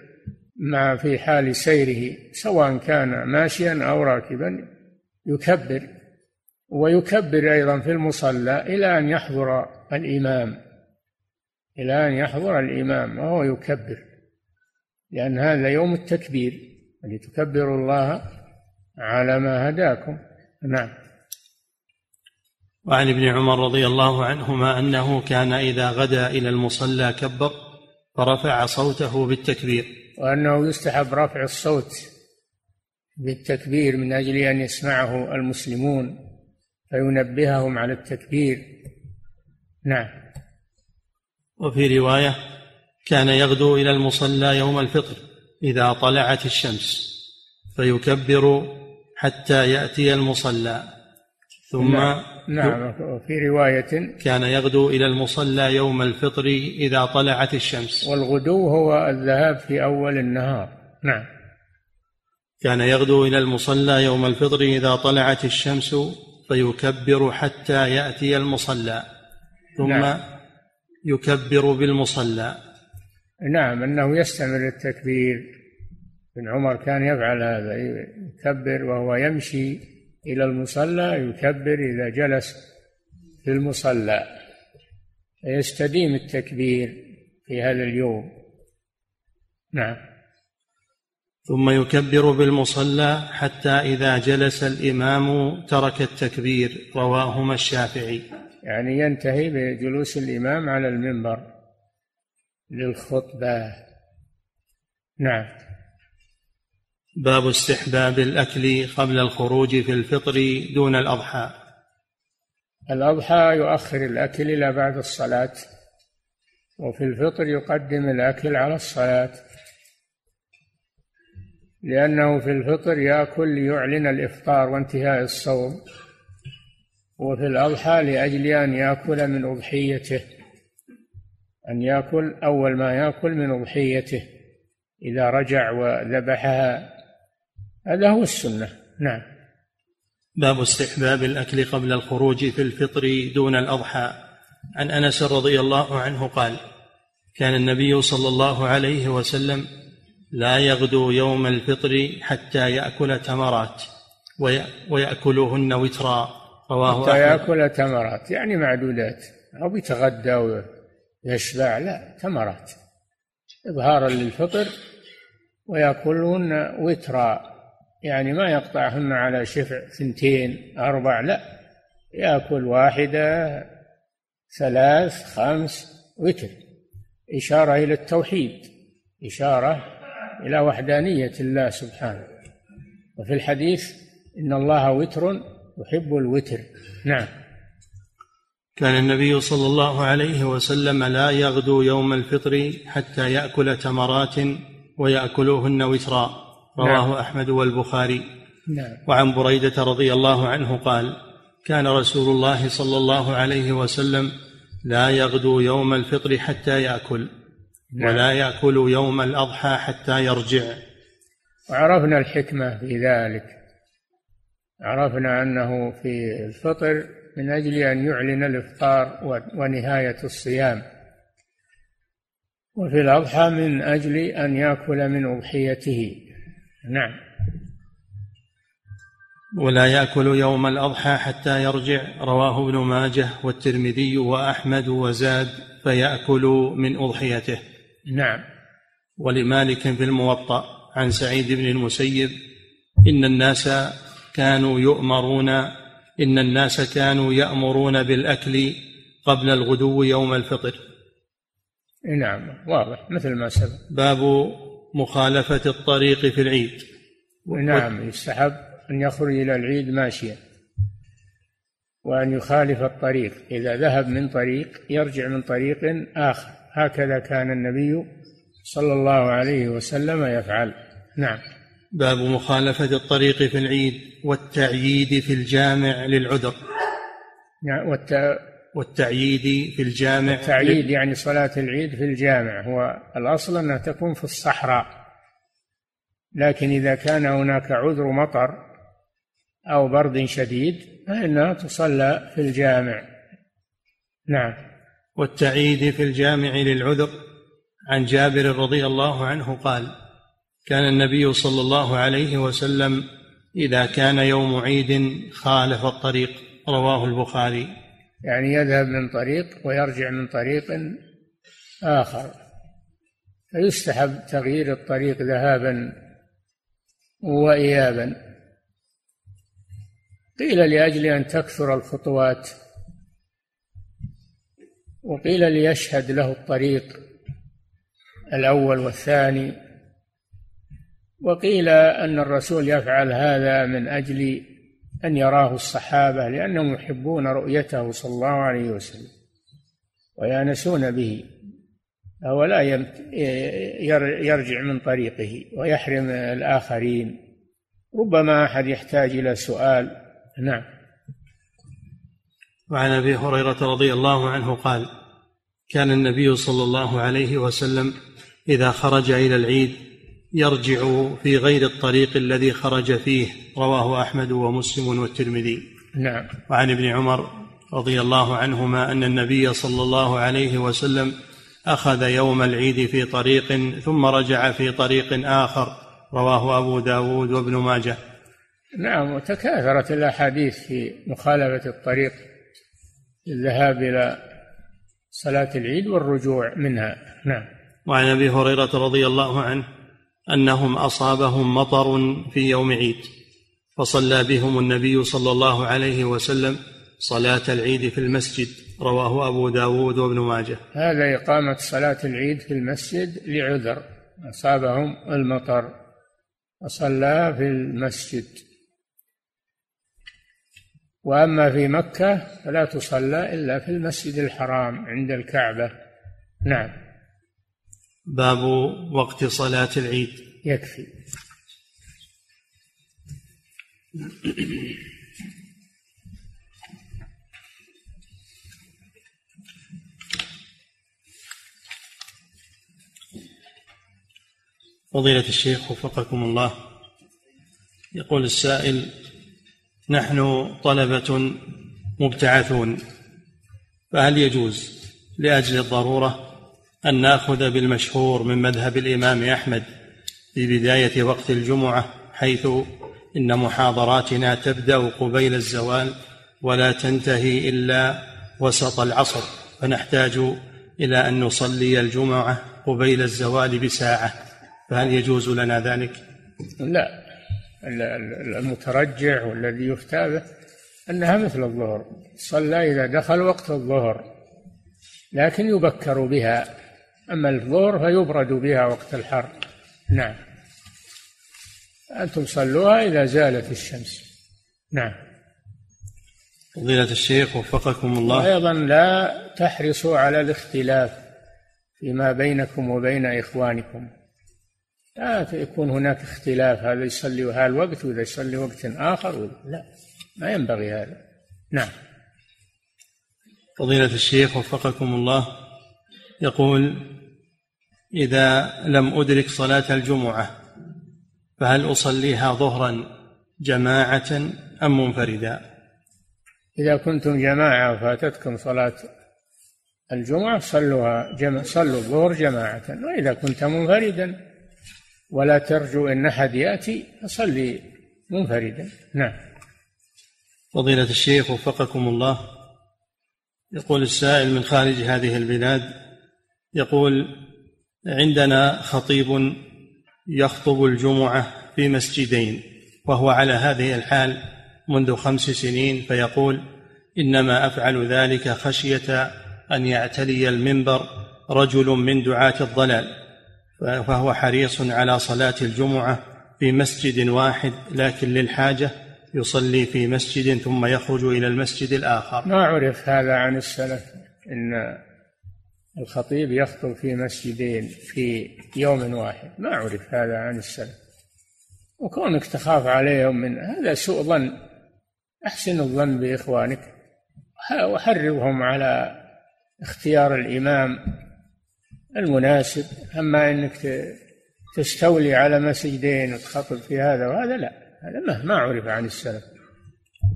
Speaker 2: مع في حال سيره سواء كان ماشيا أو راكبا يكبر. ويكبر أيضا في المصلى إلى أن يحضر الامام إلى أن يحضر الامام وهو يكبر لأن هذا يوم التكبير لتكبروا الله على ما هداكم. نعم.
Speaker 1: وعن ابن عمر رضي الله عنهما أنه كان إذا غدا إلى المصلى كبر فرفع صوته بالتكبير.
Speaker 2: وأنه يستحب رفع الصوت بالتكبير من أجل أن يسمعه المسلمون فينبههم على التكبير. نعم.
Speaker 1: وفي رواية كان يغدو إلى المصلى يوم الفطر إذا طلعت الشمس فيكبر حتى يأتي المصلى. ثم نعم.
Speaker 2: نعم. وفي رواية
Speaker 1: كان يغدو إلى المصلى يوم الفطر إذا طلعت الشمس.
Speaker 2: والغدو هو الذهاب في أول النهار. نعم.
Speaker 1: كان يغدو إلى المصلى يوم الفطر إذا طلعت الشمس فيكبر حتى يأتي المصلى. ثم نعم. يكبر بالمصلى.
Speaker 2: نعم أنه يستمر التكبير. ابن عمر كان يفعل هذا يكبر وهو يمشي إلى المصلى يكبر إذا جلس في المصلى. يستديم التكبير في هذا اليوم. نعم.
Speaker 1: ثم يكبر بالمصلى حتى إذا جلس الإمام ترك التكبير رواهما الشافعي.
Speaker 2: يعني ينتهي بجلوس الإمام على المنبر للخطبة. نعم.
Speaker 1: باب استحباب الأكل قبل الخروج في الفطر دون الأضحى.
Speaker 2: الأضحى يؤخر الأكل إلى بعد الصلاة وفي الفطر يقدم الأكل على الصلاة. لأنه في الفطر يأكل ليعلن الإفطار وانتهاء الصوم. وفي الأضحى لأجل أن يأكل من أضحيته أن يأكل أول ما يأكل من أضحيته إذا رجع وذبحها. هذا هو السنة. نعم.
Speaker 1: باب استحباب الأكل قبل الخروج في الفطر دون الأضحى. عن أنس رضي الله عنه قال كان النبي صلى الله عليه وسلم لا يغدو يوم الفطر حتى يأكل تمرات ويأكلهن وترا.
Speaker 2: رواه حتى يأكل تمرات. يعني معدودات. أو يتغدى ويشبع. لا تمرات. إظهارا للفطر. ويأكلهن وترا. يعني ما يقطعهن على شفع ثنتين أربع. لا. يأكل واحدة ثلاث خمس وتر. إشارة إلى التوحيد. إشارة إلى وحدانية الله سبحانه. وفي الحديث إن الله وتر يحب الوتر نعم
Speaker 1: كان النبي صلى الله عليه وسلم لا يغدو يوم الفطر حتى يأكل تمرات ويأكلوهن وترا رواه نعم. أحمد والبخاري نعم. وعن بريدة رضي الله عنه قال كان رسول الله صلى الله عليه وسلم لا يغدو يوم الفطر حتى يأكل نعم. ولا يأكل يوم الأضحى حتى يرجع
Speaker 2: وعرفنا الحكمة في ذلك عرفنا أنه في الفطر من أجل أن يعلن الإفطار ونهاية الصيام. وفي الأضحى من أجل أن يأكل من أضحيته. نعم.
Speaker 1: ولا يأكل يوم الأضحى حتى يرجع رواه ابن ماجه والترمذي وأحمد وزاد فيأكل من أضحيته.
Speaker 2: نعم.
Speaker 1: ولمالك في الموطأ عن سعيد بن المسيب إن الناس كانوا يؤمرون إن الناس كانوا يأمرون بالأكل قبل الغدو يوم الفطر.
Speaker 2: نعم واضح مثل ما سبق.
Speaker 1: باب مخالفة الطريق في العيد.
Speaker 2: نعم يستحب أن يخرج إلى العيد ماشيا. وأن يخالف الطريق إذا ذهب من طريق يرجع من طريق آخر. هكذا كان النبي صلى الله عليه وسلم يفعل. نعم.
Speaker 1: باب مخالفة الطريق في العيد والتعييد في الجامع للعذر.
Speaker 2: نعم والت...
Speaker 1: والتعييد في الجامع
Speaker 2: التعييد يعني صلاة العيد في الجامع. هو الأصل أنها تكون في الصحراء. لكن إذا كان هناك عذر مطر أو برد شديد فإنها تصلى في الجامع. نعم.
Speaker 1: والتعييد في الجامع للعذر. عن جابر رضي الله عنه قال كان النبي صلى الله عليه وسلم إذا كان يوم عيد خالف الطريق رواه البخاري.
Speaker 2: يعني يذهب من طريق ويرجع من طريق آخر. فيستحب تغيير الطريق ذهابا وايابا. قيل لأجل أن تكثر الخطوات وقيل ليشهد له الطريق الأول والثاني. وقيل أن الرسول يفعل هذا من أجل أن يراه الصحابة لأنهم يحبون رؤيته صلى الله عليه وسلم ويانسون به فهو لا يرجع من طريقه ويحرم الآخرين. ربما أحد يحتاج إلى سؤال. نعم.
Speaker 1: وعن أبي هريرة رضي الله عنه قال كان النبي صلى الله عليه وسلم إذا خرج إلى العيد يرجع في غير الطريق الذي خرج فيه رواه أحمد ومسلم والترمذي.
Speaker 2: نعم.
Speaker 1: وعن ابن عمر رضي الله عنهما أن النبي صلى الله عليه وسلم أخذ يوم العيد في طريق ثم رجع في طريق آخر رواه أبو داود وابن ماجه.
Speaker 2: نعم وتكاثرت الأحاديث في مخالفة الطريق الذهاب إلى صلاة العيد والرجوع منها. نعم.
Speaker 1: وعن أبي هريرة رضي الله عنه أنهم أصابهم مطر في يوم عيد فصلى بهم النبي صلى الله عليه وسلم صلاة العيد في المسجد رواه أبو داود وابن ماجه.
Speaker 2: هذا إقامة صلاة العيد في المسجد لعذر أصابهم المطر فصلى في المسجد. وأما في مكة فلا تصلى إلا في المسجد الحرام عند الكعبة. نعم.
Speaker 1: باب وقت صلاة العيد.
Speaker 2: يكفي.
Speaker 1: فضيلة الشيخ وفقكم الله يقول السائل نحن طلبة مبتعثون فهل يجوز لأجل الضرورة أن نأخذ بالمشهور من مذهب الإمام أحمد في بداية وقت الجمعة حيث إن محاضراتنا تبدأ قبيل الزوال ولا تنتهي إلا وسط العصر فنحتاج إلى أن نصلي الجمعة قبيل الزوال بساعة فهل يجوز لنا ذلك؟
Speaker 2: لا المترجع والذي يفتى به أنها مثل الظهر صلى إذا دخل وقت الظهر لكن يبكر بها أما الظهر فيبرد بها وقت الحر. نعم. أنتم صلوها إذا زالت الشمس. نعم.
Speaker 1: فضيلة الشيخ وفقكم الله.
Speaker 2: وأيضا لا تحرصوا على الاختلاف فيما بينكم وبين إخوانكم. لا يكون هناك اختلاف هذا يصلي هالوقت وإذا يصلي وقت آخر. لا ما ينبغي هذا. نعم.
Speaker 1: فضيلة الشيخ وفقكم الله. يقول إذا لم أدرك صلاة الجمعة فهل أصليها ظهرا جماعة أم منفردا؟
Speaker 2: إذا كنتم جماعة فاتتكم صلاة الجمعة صلوها جمع صلوا الظهر جماعة وإذا كنت منفردا ولا ترجو أن أحد يأتي فصلي منفردا. نعم.
Speaker 1: فضيلة الشيخ وفقكم الله يقول السائل من خارج هذه البلاد يقول عندنا خطيب يخطب الجمعة في مسجدين وهو على هذه الحال منذ خمس سنين فيقول إنما أفعل ذلك خشية أن يعتلي المنبر رجل من دعاة الضلال فهو حريص على صلاة الجمعة في مسجد واحد لكن للحاجة يصلي في مسجد ثم يخرج إلى المسجد الآخر.
Speaker 2: ما عرف هذا عن السلف إن الخطيب يخطب في مسجدين في يوم واحد. ما عرف هذا عن السلف. وكونك تخاف عليهم من هذا سوء ظن. أحسن الظن بإخوانك. وحرضهم على اختيار الإمام المناسب. أما إنك تستولي على مسجدين وتخطب في هذا وهذا لا. هذا ما عرف عن السلف.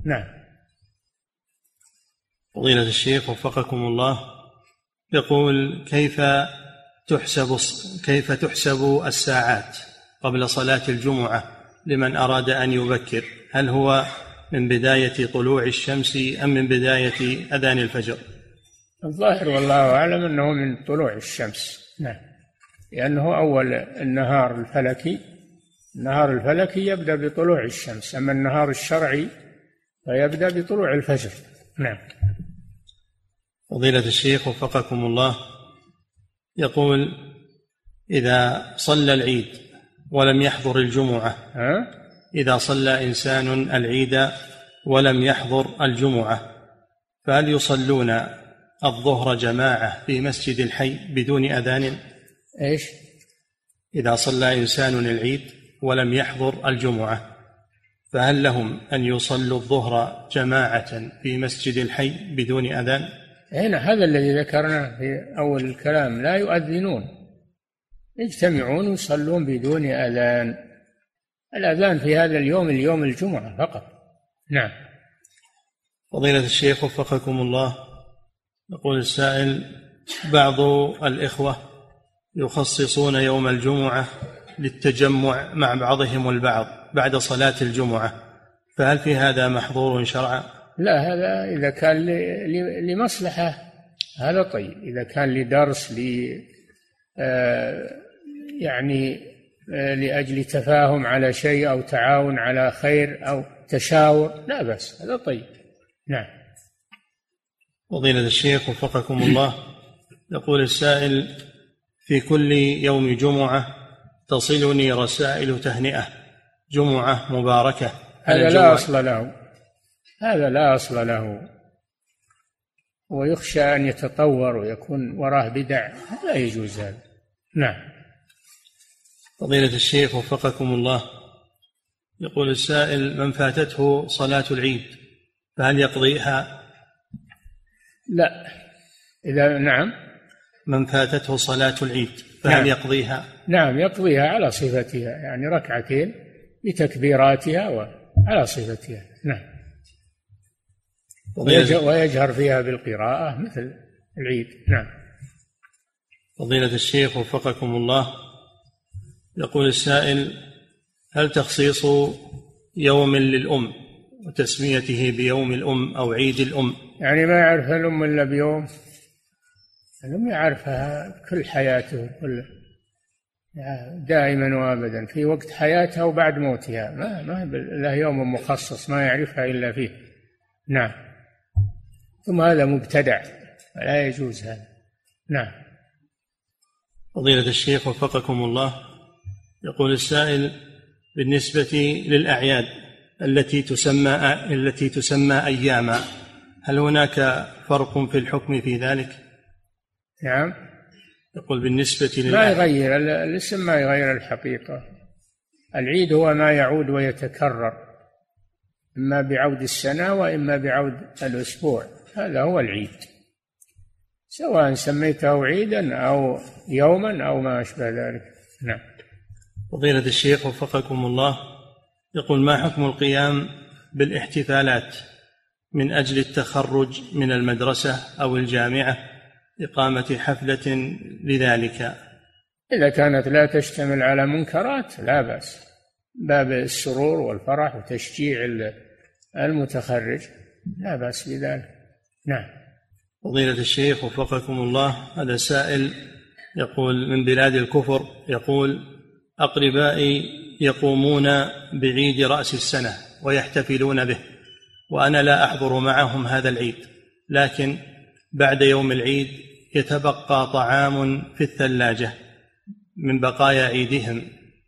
Speaker 2: نعم.
Speaker 1: فضيلة الشيخ وفقكم الله. يقول كيف تحسب كيف تحسب الساعات قبل صلاة الجمعة لمن أراد أن يبكر؟ هل هو من بداية طلوع الشمس أم من بداية أذان الفجر؟
Speaker 2: الظاهر والله أعلم أنه من طلوع الشمس. نعم. لأنه أول النهار الفلكي النهار الفلكي يبدأ بطلوع الشمس أما النهار الشرعي فيبدأ بطلوع الفجر. نعم.
Speaker 1: فضيلة الشيخ وفقكم الله يقول إذا صلى العيد ولم يحضر الجمعة؟ إذا صلى إنسان العيد ولم يحضر الجمعة فهل يصلون الظهر جماعة في مسجد الحي بدون أذان
Speaker 2: إيش؟
Speaker 1: إذا صلى إنسان العيد ولم يحضر الجمعة فهل لهم أن يصلوا الظهر جماعة في مسجد الحي بدون أذان؟
Speaker 2: هنا هذا الذي ذكرناه في أول الكلام لا يؤذنون. يجتمعون ويصلون بدون أذان. الأذان في هذا اليوم اليوم الجمعة فقط. نعم.
Speaker 1: فضيلة الشيخ وفقكم الله. يقول السائل بعض الإخوة يخصصون يوم الجمعة للتجمع مع بعضهم البعض بعد صلاة الجمعة فهل في هذا محظور شرعا؟
Speaker 2: لا هذا إذا كان لمصلحة هذا طيب. إذا كان لدرس ل آه، يعني آه، لأجل تفاهم على شيء أو تعاون على خير أو تشاور لا بأس هذا طيب. نعم.
Speaker 1: فضيلة الشيخ وفقكم الله يقول السائل في كل يوم جمعة تصلني رسائل تهنئة. جمعة مباركة
Speaker 2: هذا لا أصل له. هذا لا أصل له. ويخشى أن يتطور ويكون وراه بدع. لا يجوز هذا. نعم.
Speaker 1: فضيلة الشيخ وفقكم الله. يقول السائل من فاتته صلاة العيد فهل يقضيها؟
Speaker 2: لا. إذا نعم.
Speaker 1: من فاتته صلاة العيد فهل نعم. يقضيها؟
Speaker 2: نعم يقضيها على صفتها يعني ركعتين بتكبيراتها وعلى صفتها. نعم. ويجهر فيها بالقراءة مثل العيد. نعم.
Speaker 1: فضيلة الشيخ وفقكم الله يقول السائل هل تخصيص يوم للأم وتسميته بيوم الأم أو عيد الأم؟
Speaker 2: يعني ما يعرف الأم إلا بيوم؟ الأم يعرفها كل حياته كل دائما وابدا في وقت حياتها وبعد موتها. ما ما له يوم مخصص ما يعرفها إلا فيه. نعم. ثم هذا مبتدع ولا يجوز هذا. نعم.
Speaker 1: فضيلة الشيخ وفقكم الله يقول السائل بالنسبة للأعياد التي تسمى التي تسمى أياما هل هناك فرق في الحكم في ذلك؟
Speaker 2: نعم.
Speaker 1: يقول بالنسبة
Speaker 2: ما يغير الاسم ما يغير الحقيقة. العيد هو ما يعود ويتكرر إما بعود السنة وإما بعود الأسبوع. هذا هو العيد. سواء سميته عيدا أو يوما أو ما أشبه ذلك. نعم.
Speaker 1: فضيلة الشيخ وفقكم الله يقول ما حكم القيام بالاحتفالات من أجل التخرج من المدرسة أو الجامعة إقامة حفلة لذلك؟
Speaker 2: إذا كانت لا تشتمل على منكرات لا بأس. باب السرور والفرح وتشجيع المتخرج لا بأس بذلك. نعم
Speaker 1: فضيلة الشيخ وفقكم الله هذا سائل يقول من بلاد الكفر يقول أقربائي يقومون بعيد رأس السنة ويحتفلون به وأنا لا أحضر معهم هذا العيد لكن بعد يوم العيد يتبقى طعام في الثلاجة من بقايا عيدهم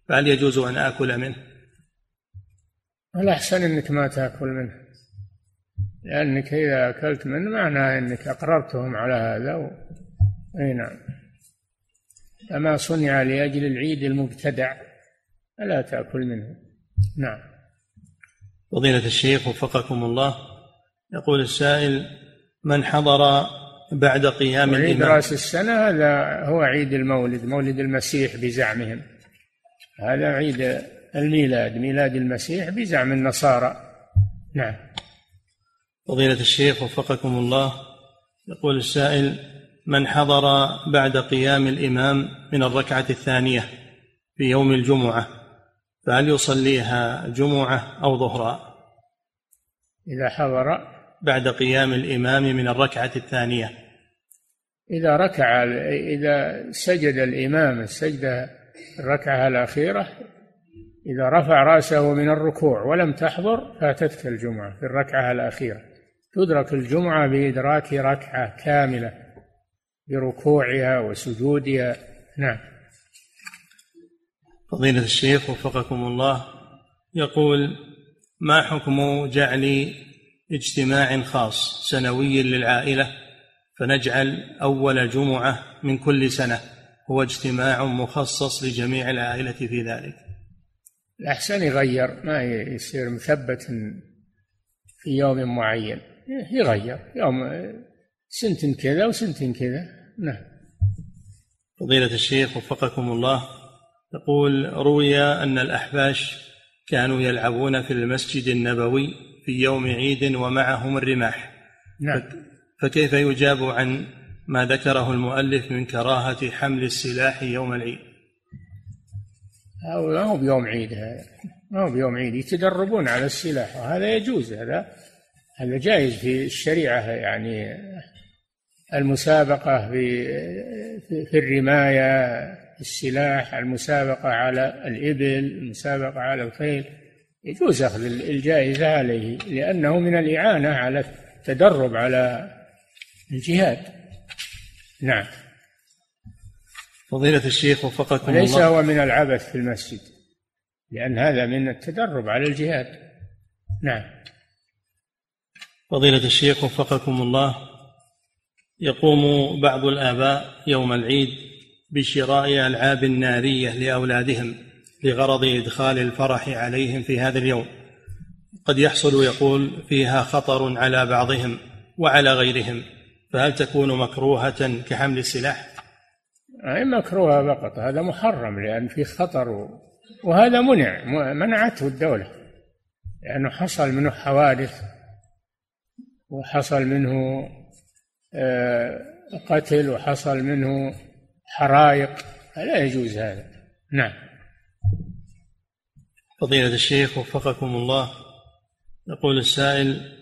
Speaker 1: فهل يجوز أن آكل منه؟
Speaker 2: الأحسن أنك ما تأكل منه لأنك إذا أكلت منه معناه أنك أقررتهم على هذا و... أي نعم. فما صنع لأجل العيد المبتدع فلا تأكل منه. نعم.
Speaker 1: فضيلة الشيخ وفقكم الله يقول السائل من حضر بعد قيام
Speaker 2: عيد رأس السنة هذا هو عيد المولد مولد المسيح بزعمهم. هذا عيد الميلاد ميلاد المسيح بزعم النصارى. نعم.
Speaker 1: فضيلة الشيخ وفقكم الله يقول السائل من حضر بعد قيام الإمام من الركعة الثانية في يوم الجمعة فهل يصليها جمعة أو ظهرا؟
Speaker 2: إذا حضر
Speaker 1: بعد قيام الإمام من الركعة الثانية.
Speaker 2: إذا ركع إذا سجد الإمام السجدة الركعة الأخيرة إذا رفع رأسه من الركوع ولم تحضر فاتتك الجمعة في الركعة الأخيرة. تدرك الجمعة بإدراك ركعة كاملة بركوعها وسجودها. نعم.
Speaker 1: فضيلة الشيخ وفقكم الله يقول ما حكم جعل اجتماع خاص سنوي للعائلة فنجعل أول جمعة من كل سنة؟ هو اجتماع مخصص لجميع العائلة في ذلك.
Speaker 2: الأحسن يغير ما يصير مثبت في يوم معين. يغير. يوم سنة كذا وسنة كذا. نعم.
Speaker 1: فضيلة الشيخ وفقكم الله يقول روي أن الأحباش كانوا يلعبون في المسجد النبوي في يوم عيد ومعهم الرماح.
Speaker 2: نعم.
Speaker 1: فكيف يجاب عن ما ذكره المؤلف من كراهة حمل السلاح يوم العيد؟
Speaker 2: ما هو بيوم عيد هذا. ما هو بيوم عيد. يتدربون على السلاح وهذا يجوز هذا هذا جائز في الشريعة يعني المسابقة في في الرماية السلاح المسابقة على الإبل المسابقة على الخيل يجوز أخذ الجائزة عليه لأنه من الإعانة على التدرب على الجهاد. نعم.
Speaker 1: فضيلة الشيخ وفقكم
Speaker 2: الله. وليس هو من العبث في المسجد لأن هذا من التدرب على الجهاد. نعم.
Speaker 1: فضيلة الشيخ وفقكم الله يقوم بعض الآباء يوم العيد بشراء ألعاب نارية لأولادهم لغرض إدخال الفرح عليهم في هذا اليوم قد يحصل يقول فيها خطر على بعضهم وعلى غيرهم فهل تكون مكروهة كحمل السلاح؟
Speaker 2: أي مكروهة فقط هذا محرم لأن فيه خطر وهذا منع منعته الدولة لأنه حصل منه حوادث وحصل منه آه، قتل وحصل منه حرائق لا يجوز هذا. نعم.
Speaker 1: فضيلة الشيخ وفقكم الله يقول السائل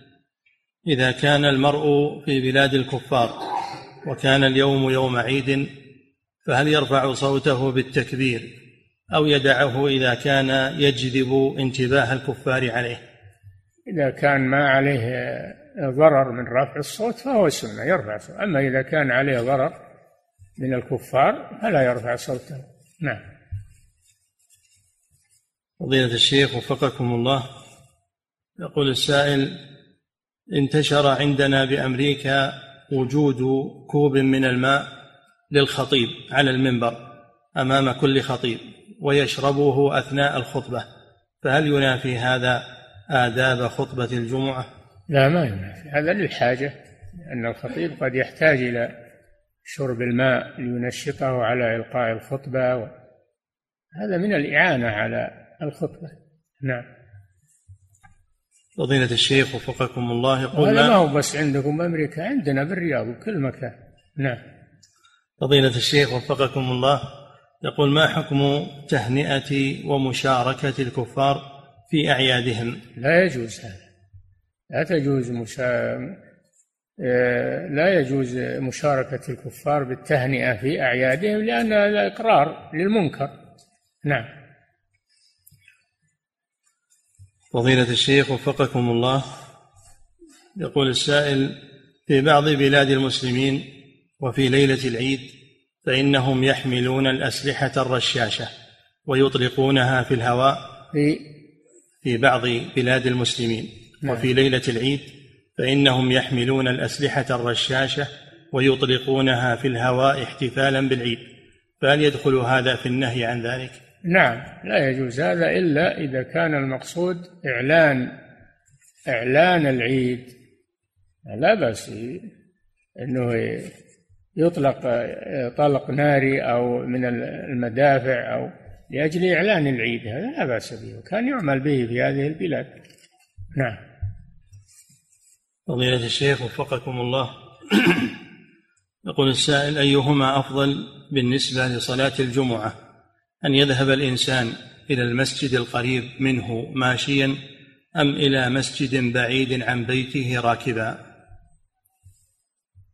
Speaker 1: إذا كان المرء في بلاد الكفار وكان اليوم يوم عيد فهل يرفع صوته بالتكبير أو يدعه إذا كان يجذب انتباه الكفار عليه؟
Speaker 2: إذا كان ما عليه ضرر من رفع الصوت فهو سنة يرفع. صوته أما إذا كان عليه ضرر من الكفار فلا يرفع صوته. نعم.
Speaker 1: فضيلة الشيخ وفقكم الله يقول السائل انتشر عندنا بأمريكا وجود كوب من الماء للخطيب على المنبر أمام كل خطيب ويشربه أثناء الخطبة فهل ينافي هذا آداب خطبة الجمعة؟
Speaker 2: لا ما ينافي هذا للحاجة لأن الخطيب قد يحتاج إلى شرب الماء لينشطه على إلقاء الخطبة هذا من الإعانة على الخطبة. نعم.
Speaker 1: فضيلة الشيخ وفقكم الله
Speaker 2: يقول هذا ما هو بس عندكم بأمريكا عندنا بالرياض وكل مكان. نعم.
Speaker 1: فضيلة الشيخ وفقكم الله يقول ما حكم تهنئة ومشاركة الكفار في أعيادهم؟
Speaker 2: لا يجوز هذا. لا تجوز مشا... آه، لا يجوز مشاركة الكفار بالتهنئة في أعيادهم لأن هذا إقرار للمنكر. نعم.
Speaker 1: فضيلة الشيخ وفقكم الله. يقول السائل في بعض بلاد المسلمين وفي ليلة العيد فإنهم يحملون الأسلحة الرشاشة ويطلقونها في الهواء.
Speaker 2: في
Speaker 1: في بعض بلاد المسلمين. وفي ليلة العيد فإنهم يحملون الأسلحة الرشاشة ويطلقونها في الهواء احتفالا بالعيد. فهل يدخل هذا في النهي عن ذلك؟
Speaker 2: نعم لا يجوز هذا إلا إذا كان المقصود إعلان إعلان العيد. لا بأس أنه يطلق طلق ناري أو من المدافع أو لأجل إعلان العيد هذا لا بأس به وكان يعمل به في هذه البلاد. نعم.
Speaker 1: فضيلة الشيخ وفقكم الله. يقول السائل أيهما أفضل بالنسبة لصلاة الجمعة؟ أن يذهب الإنسان إلى المسجد القريب منه ماشيا أم إلى مسجد بعيد عن بيته راكبا؟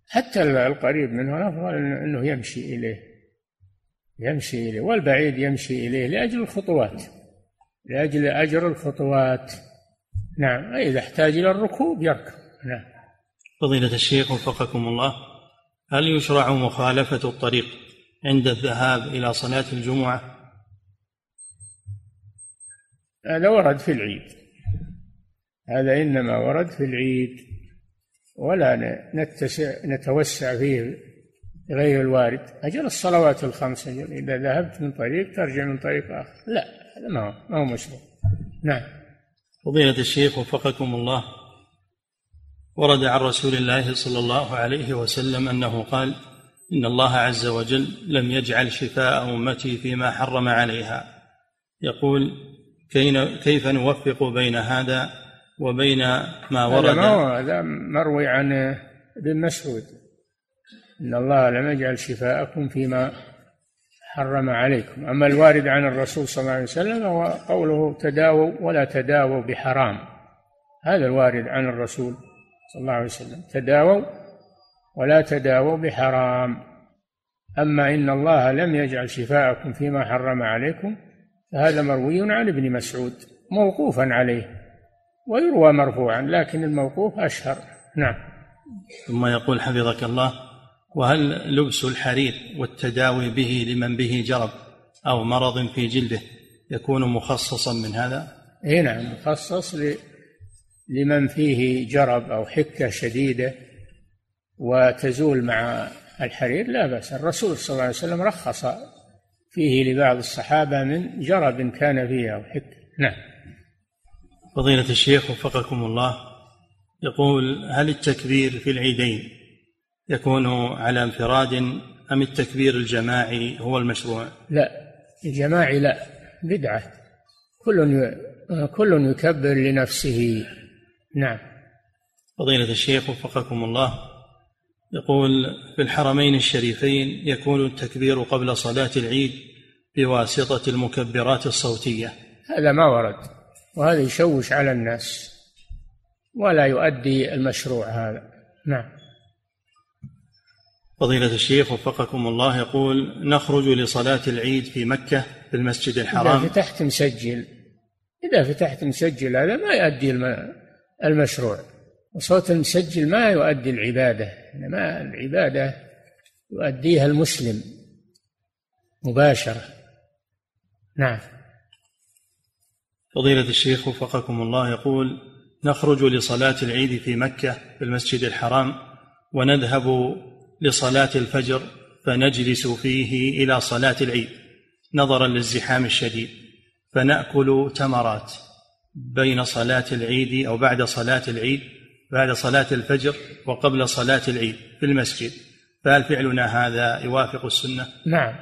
Speaker 2: حتى القريب منه الأفضل أنه يمشي إليه. يمشي إليه والبعيد يمشي إليه لأجل الخطوات لأجل أجر الخطوات. نعم إذا احتاج إلى الركوب يركب. نعم.
Speaker 1: فضيلة الشيخ وفقكم الله هل يشرع مخالفة الطريق عند الذهاب إلى صلاة الجمعة؟
Speaker 2: هذا ورد في العيد. هذا إنما ورد في العيد ولا نتسع نتوسع فيه غير الوارد. أجل الصلوات الخمس إذا ذهبت من طريق ترجع من طريق آخر. لا هذا ما هو ما هو مشروع. نعم.
Speaker 1: فضيلة الشيخ وفقكم الله ورد عن رسول الله صلى الله عليه وسلم أنه قال إن الله عز وجل لم يجعل شفاء أمتي فيما حرم عليها. يقول كيف نوفق بين هذا وبين ما ورد؟
Speaker 2: هذا, مروي عن ابن مسعود. إن الله لم يجعل شفاءكم فيما حرم عليكم. أما الوارد عن الرسول صلى الله عليه وسلم هو قوله تداووا ولا تداووا بحرام. هذا الوارد عن الرسول صلى الله عليه وسلم. تداووا ولا تداووا بحرام. أما إن الله لم يجعل شفاءكم فيما حرم عليكم فهذا مروي عن ابن مسعود موقوفا عليه ويروى مرفوعا لكن الموقوف أشهر. نعم.
Speaker 1: ثم يقول حفظك الله وهل لبس الحرير والتداوي به لمن به جرب أو مرض في جلده يكون مخصصا من هذا؟
Speaker 2: اي نعم مخصص لمن فيه جرب أو حكة شديدة وتزول مع الحرير لا بأس. الرسول صلى الله عليه وسلم رخص فيه لبعض الصحابة من جرب كان فيه أو حكة. نعم.
Speaker 1: فضيلة الشيخ وفقكم الله يقول هل التكبير في العيدين يكون على انفراد أم التكبير الجماعي هو المشروع؟
Speaker 2: لا الجماعي لا بدعة. كل كل يكبر لنفسه. نعم.
Speaker 1: فضيلة الشيخ وفقكم الله يقول في الحرمين الشريفين يكون التكبير قبل صلاة العيد بواسطة المكبرات الصوتية.
Speaker 2: هذا ما ورد وهذا يشوش على الناس ولا يؤدي المشروع هذا. نعم.
Speaker 1: فضيلة الشيخ وفقكم الله يقول نخرج لصلاة العيد في مكة في المسجد الحرام.
Speaker 2: إذا فتحت مسجل إذا فتحت مسجل هذا ما يؤدي المشروع. وصوت المسجل ما يؤدي العبادة إنما العبادة يؤديها المسلم مباشرة. نعم.
Speaker 1: فضيلة الشيخ وفقكم الله يقول نخرج لصلاة العيد في مكة في المسجد الحرام ونذهب لصلاة الفجر فنجلس فيه إلى صلاة العيد نظرا للزحام الشديد فنأكل تمرات. بين صلاة العيد أو بعد صلاة العيد بعد صلاة الفجر وقبل صلاة العيد في المسجد. فهل فعلنا هذا يوافق السنة؟
Speaker 2: نعم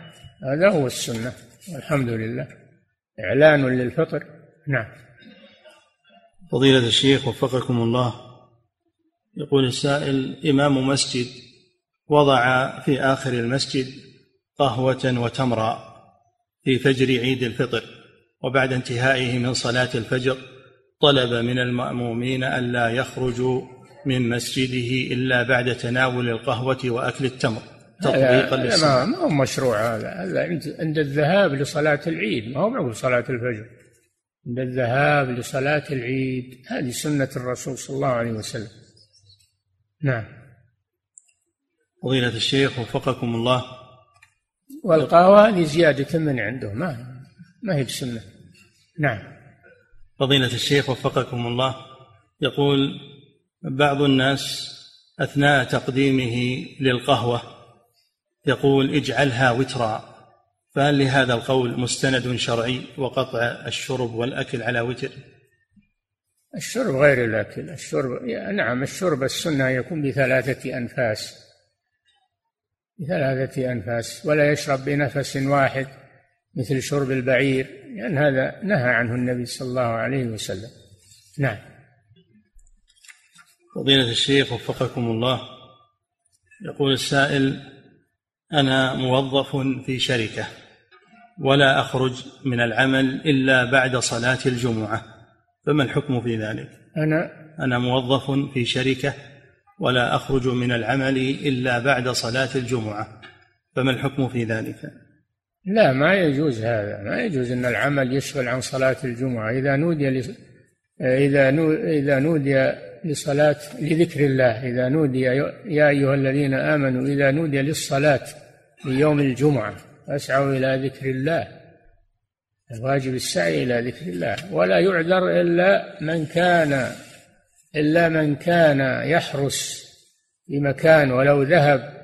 Speaker 2: هذا هو السنة الحمد لله. إعلان للفطر؟ نعم.
Speaker 1: فضيلة الشيخ وفقكم الله. يقول السائل إمام مسجد وضع في آخر المسجد قهوة وتمرا في فجر عيد الفطر. وبعد انتهائه من صلاة الفجر طلب من المأمومين ألا يخرجوا من مسجده إلا بعد تناول القهوة وأكل التمر. تطبيقا
Speaker 2: ما ما هو مشروع هذا. هذا عند الذهاب لصلاة العيد. ما هو معقول صلاة الفجر. عند الذهاب لصلاة العيد. هذه سنة الرسول صلى الله عليه وسلم. نعم.
Speaker 1: فضيلة الشيخ وفقكم الله.
Speaker 2: والقهوة هذه زيادة من عنده ما ما هي بسنة نعم.
Speaker 1: فضيلة الشيخ وفقكم الله يقول بعض الناس أثناء تقديمه للقهوة يقول اجعلها وترا. فهل لهذا القول مستند شرعي وقطع الشرب والأكل على وتر؟
Speaker 2: الشرب غير الأكل. الشرب نعم الشرب السنة يكون بثلاثة أنفاس. بثلاثة أنفاس ولا يشرب بنفس واحد. مثل شرب البعير لأن هذا نهى عنه النبي صلى الله عليه وسلم نعم
Speaker 1: فضيلة الشيخ وفقكم الله يقول السائل أنا موظف في شركة ولا أخرج من العمل إلا بعد صلاة الجمعة فما الحكم في ذلك؟
Speaker 2: أنا
Speaker 1: أنا موظف في شركة ولا أخرج من العمل إلا بعد صلاة الجمعة فما الحكم في ذلك؟
Speaker 2: لا ما يجوز هذا ما يجوز أن العمل يشغل عن صلاة الجمعة إذا نودي. إذا. إذا نودي لصلاة لذكر الله إذا نودي يا أيها الذين آمنوا إذا نودي للصلاة ليوم الجمعة فاسعوا إلى ذكر الله الواجب السعي إلى ذكر الله ولا يعذر إلا من كان إلا من كان يحرس في مكان ولو ذهب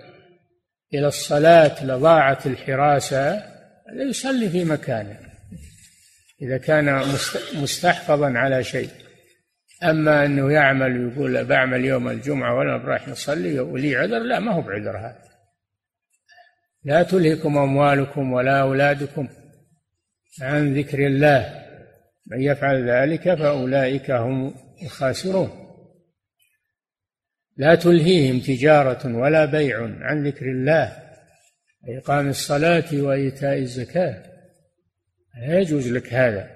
Speaker 2: إلى الصلاة لضاعت الحراسة يصلي في مكانه. إذا كان مستحفظا على شيء. أما أنه يعمل ويقول بعمل يوم الجمعة ولا رايح نصلي ولي عذر؟ لا ما هو بعذر هذا. لا تلهكم أموالكم ولا أولادكم عن ذكر الله. من يفعل ذلك فأولئك هم الخاسرون. لا تلهيهم تجارة ولا بيع عن ذكر الله. إقام الصلاة وإيتاء الزكاة. لا يجوز لك هذا.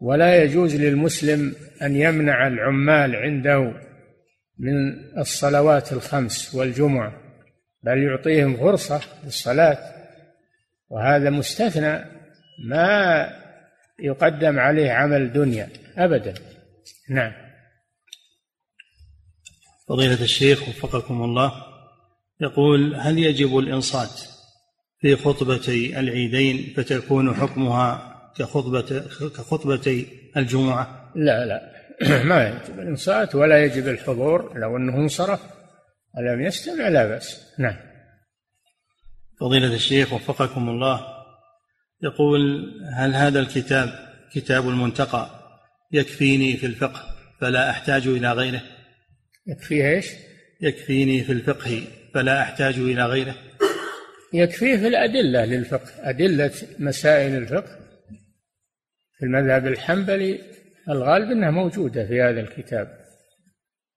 Speaker 2: ولا يجوز للمسلم أن يمنع العمال عنده من الصلوات الخمس والجمعة بل يعطيهم فرصة للصلاة. وهذا مستثنى ما يقدم عليه عمل دنيا أبدا. نعم.
Speaker 1: فضيلة الشيخ وفقكم الله. يقول هل يجب الإنصات في خطبتي العيدين فتكون حكمها كخطبة كخطبتي الجمعة؟
Speaker 2: لا لا. ما يجب الإنصات ولا يجب الحضور لو أنه انصرف ولم يستمع لا بأس. نعم.
Speaker 1: فضيلة الشيخ وفقكم الله. يقول هل هذا الكتاب كتاب المنتقى يكفيني في الفقه فلا أحتاج إلى غيره؟
Speaker 2: يكفيه إيش؟
Speaker 1: يكفيني في الفقه. فلا أحتاج إلى غيره.
Speaker 2: يكفيه في الأدلة للفقه أدلة مسائل الفقه. في المذهب الحنبلي الغالب أنها موجودة في هذا الكتاب.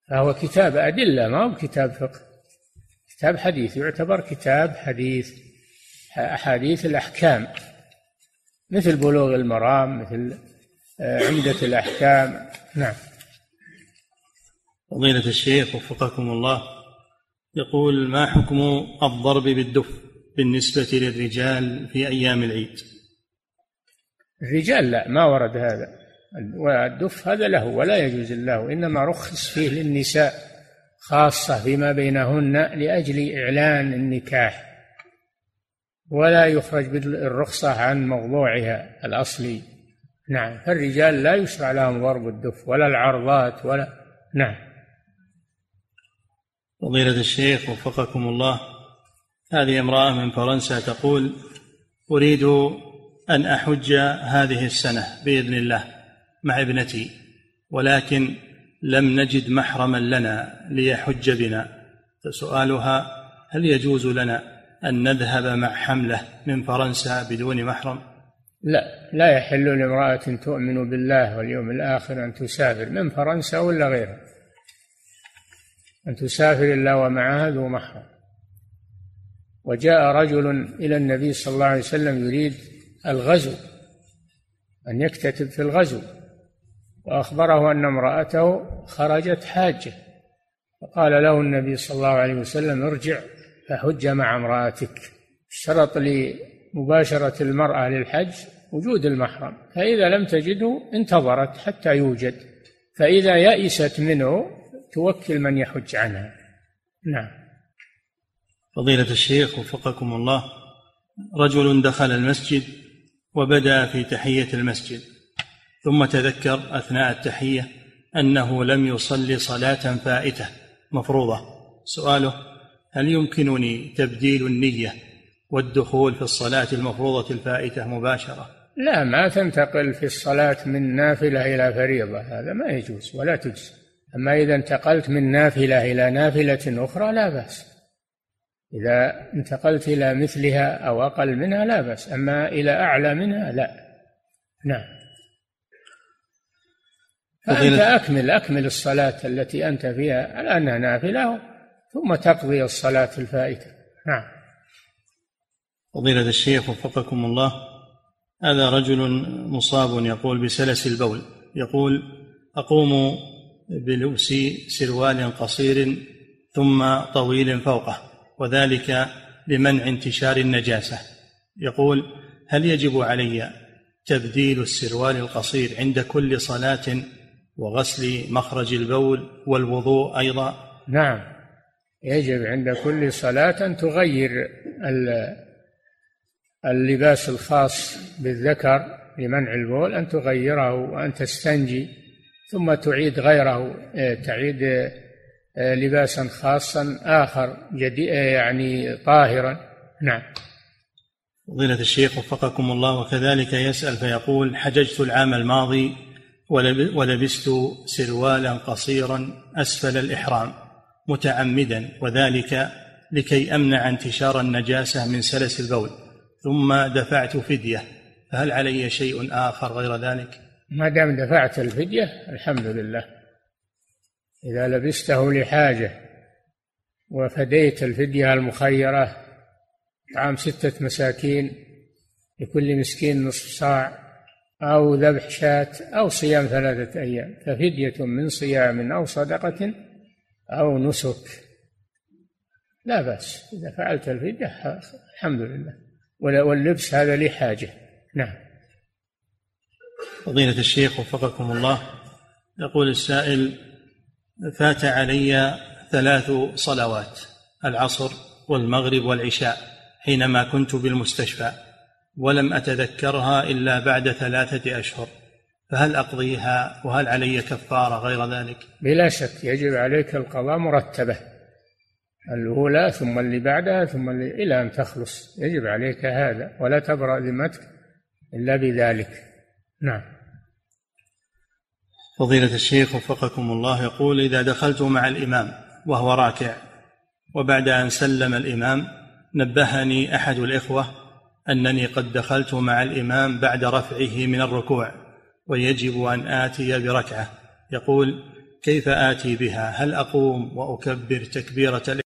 Speaker 2: فهو كتاب أدلة ما هو كتاب فقه. كتاب حديث يعتبر كتاب حديث أحاديث الأحكام. مثل بلوغ المرام مثل آه، عمدة الأحكام. نعم.
Speaker 1: فضيلة الشيخ وفقكم الله. يقول ما حكم الضرب بالدف بالنسبة للرجال في أيام العيد؟
Speaker 2: الرجال لا ما ورد هذا. والدف هذا له ولا يجوز له إنما رخص فيه للنساء خاصة فيما بينهن لأجل إعلان النكاح. ولا يخرج بالرخصة عن موضوعها الأصلي. نعم فالرجال لا يشرع لهم ضرب الدف ولا العرضات ولا نعم.
Speaker 1: فضيلة الشيخ وفقكم الله هذه امرأة من فرنسا تقول أريد أن أحج هذه السنة بإذن الله مع ابنتي ولكن لم نجد محرما لنا ليحج بنا. فسؤالها هل يجوز لنا أن نذهب مع حملة من فرنسا بدون محرم؟
Speaker 2: لا لا يحل لامرأة تؤمن بالله واليوم الآخر أن تسافر من فرنسا ولا غيرها. أن تسافر الا ومعها ذو محرم. وجاء رجل إلى النبي صلى الله عليه وسلم يريد الغزو أن يكتتب في الغزو. وأخبره أن امرأته خرجت حاجة فقال له النبي صلى الله عليه وسلم ارجع فحج مع امرأتك. اشترط لمباشرة المرأة للحج وجود المحرم فإذا لم تجده انتظرت حتى يوجد فإذا يئست منه توكل من يحج عنها. نعم.
Speaker 1: فضيلة الشيخ وفقكم الله رجل دخل المسجد وبدأ في تحية المسجد ثم تذكر أثناء التحية أنه لم يصلي صلاة فائتة. مفروضة. سؤاله هل يمكنني تبديل النية والدخول في الصلاة المفروضة الفائتة مباشرة؟
Speaker 2: لا ما تنتقل في الصلاة من نافلة إلى فريضة هذا ما يجوز ولا تجزي أما إذا انتقلت من نافلة إلى نافلة أخرى لا بأس. إذا انتقلت إلى مثلها أو أقل منها لا بأس. أما إلى أعلى منها لا. نعم. فأنت أكمل أكمل الصلاة التي أنت فيها. لأنها نافلة ثم تقضي الصلاة الفائتة. نعم.
Speaker 1: فضيلة الشيخ وفقكم الله هذا رجل مصاب يقول بسلس البول. يقول أقوم بلبس سروال قصير ثم طويل فوقه وذلك لمنع انتشار النجاسة. يقول هل يجب علي تبديل السروال القصير عند كل صلاة وغسل مخرج البول والوضوء أيضا؟
Speaker 2: نعم. يجب عند كل صلاة أن تغير اللباس الخاص بالذكر لمنع البول أن تغيره وأن تستنجي ثم تعيد غيره إيه، تعيد إيه، لباسا خاصا آخر إيه، يعني طاهرا نعم
Speaker 1: فضيلة الشيخ وفقكم الله وكذلك يسأل فيقول حججت العام الماضي ولبست سروالا قصيرا أسفل الإحرام متعمدا وذلك لكي أمنع انتشار النجاسة من سلس البول ثم دفعت فدية فهل علي شيء آخر غير ذلك؟
Speaker 2: ما دام دفعت الفدية الحمد لله. إذا لبسته لحاجة وفديت الفدية المخيرة طعام ستة مساكين لكل مسكين نصف صاع أو ذبح شاة أو صيام ثلاثة أيام ففدية من صيام أو صدقة أو نسك. لا بأس إذا فعلت الفدية الحمد لله. واللبس هذا لحاجة. نعم.
Speaker 1: فضيلة الشيخ وفقكم الله يقول السائل فات علي ثلاث صلوات العصر والمغرب والعشاء حينما كنت بالمستشفى ولم أتذكرها إلا بعد ثلاثة أشهر فهل أقضيها؟ وهل علي كفارة غير ذلك؟
Speaker 2: بلا شك يجب عليك القضاء مرتبة الأولى ثم اللي بعدها ثم اللي إلى أن تخلص يجب عليك هذا ولا تبرأ ذمتك إلا بذلك. نعم.
Speaker 1: فضيلة الشيخ وفقكم الله يقول إذا دخلت مع الإمام وهو راكع وبعد أن سلم الإمام نبهني أحد الإخوة أنني قد دخلت مع الإمام بعد رفعه من الركوع ويجب أن آتي بركعة. يقول كيف آتي بها؟ هل أقوم وأكبر تكبيرة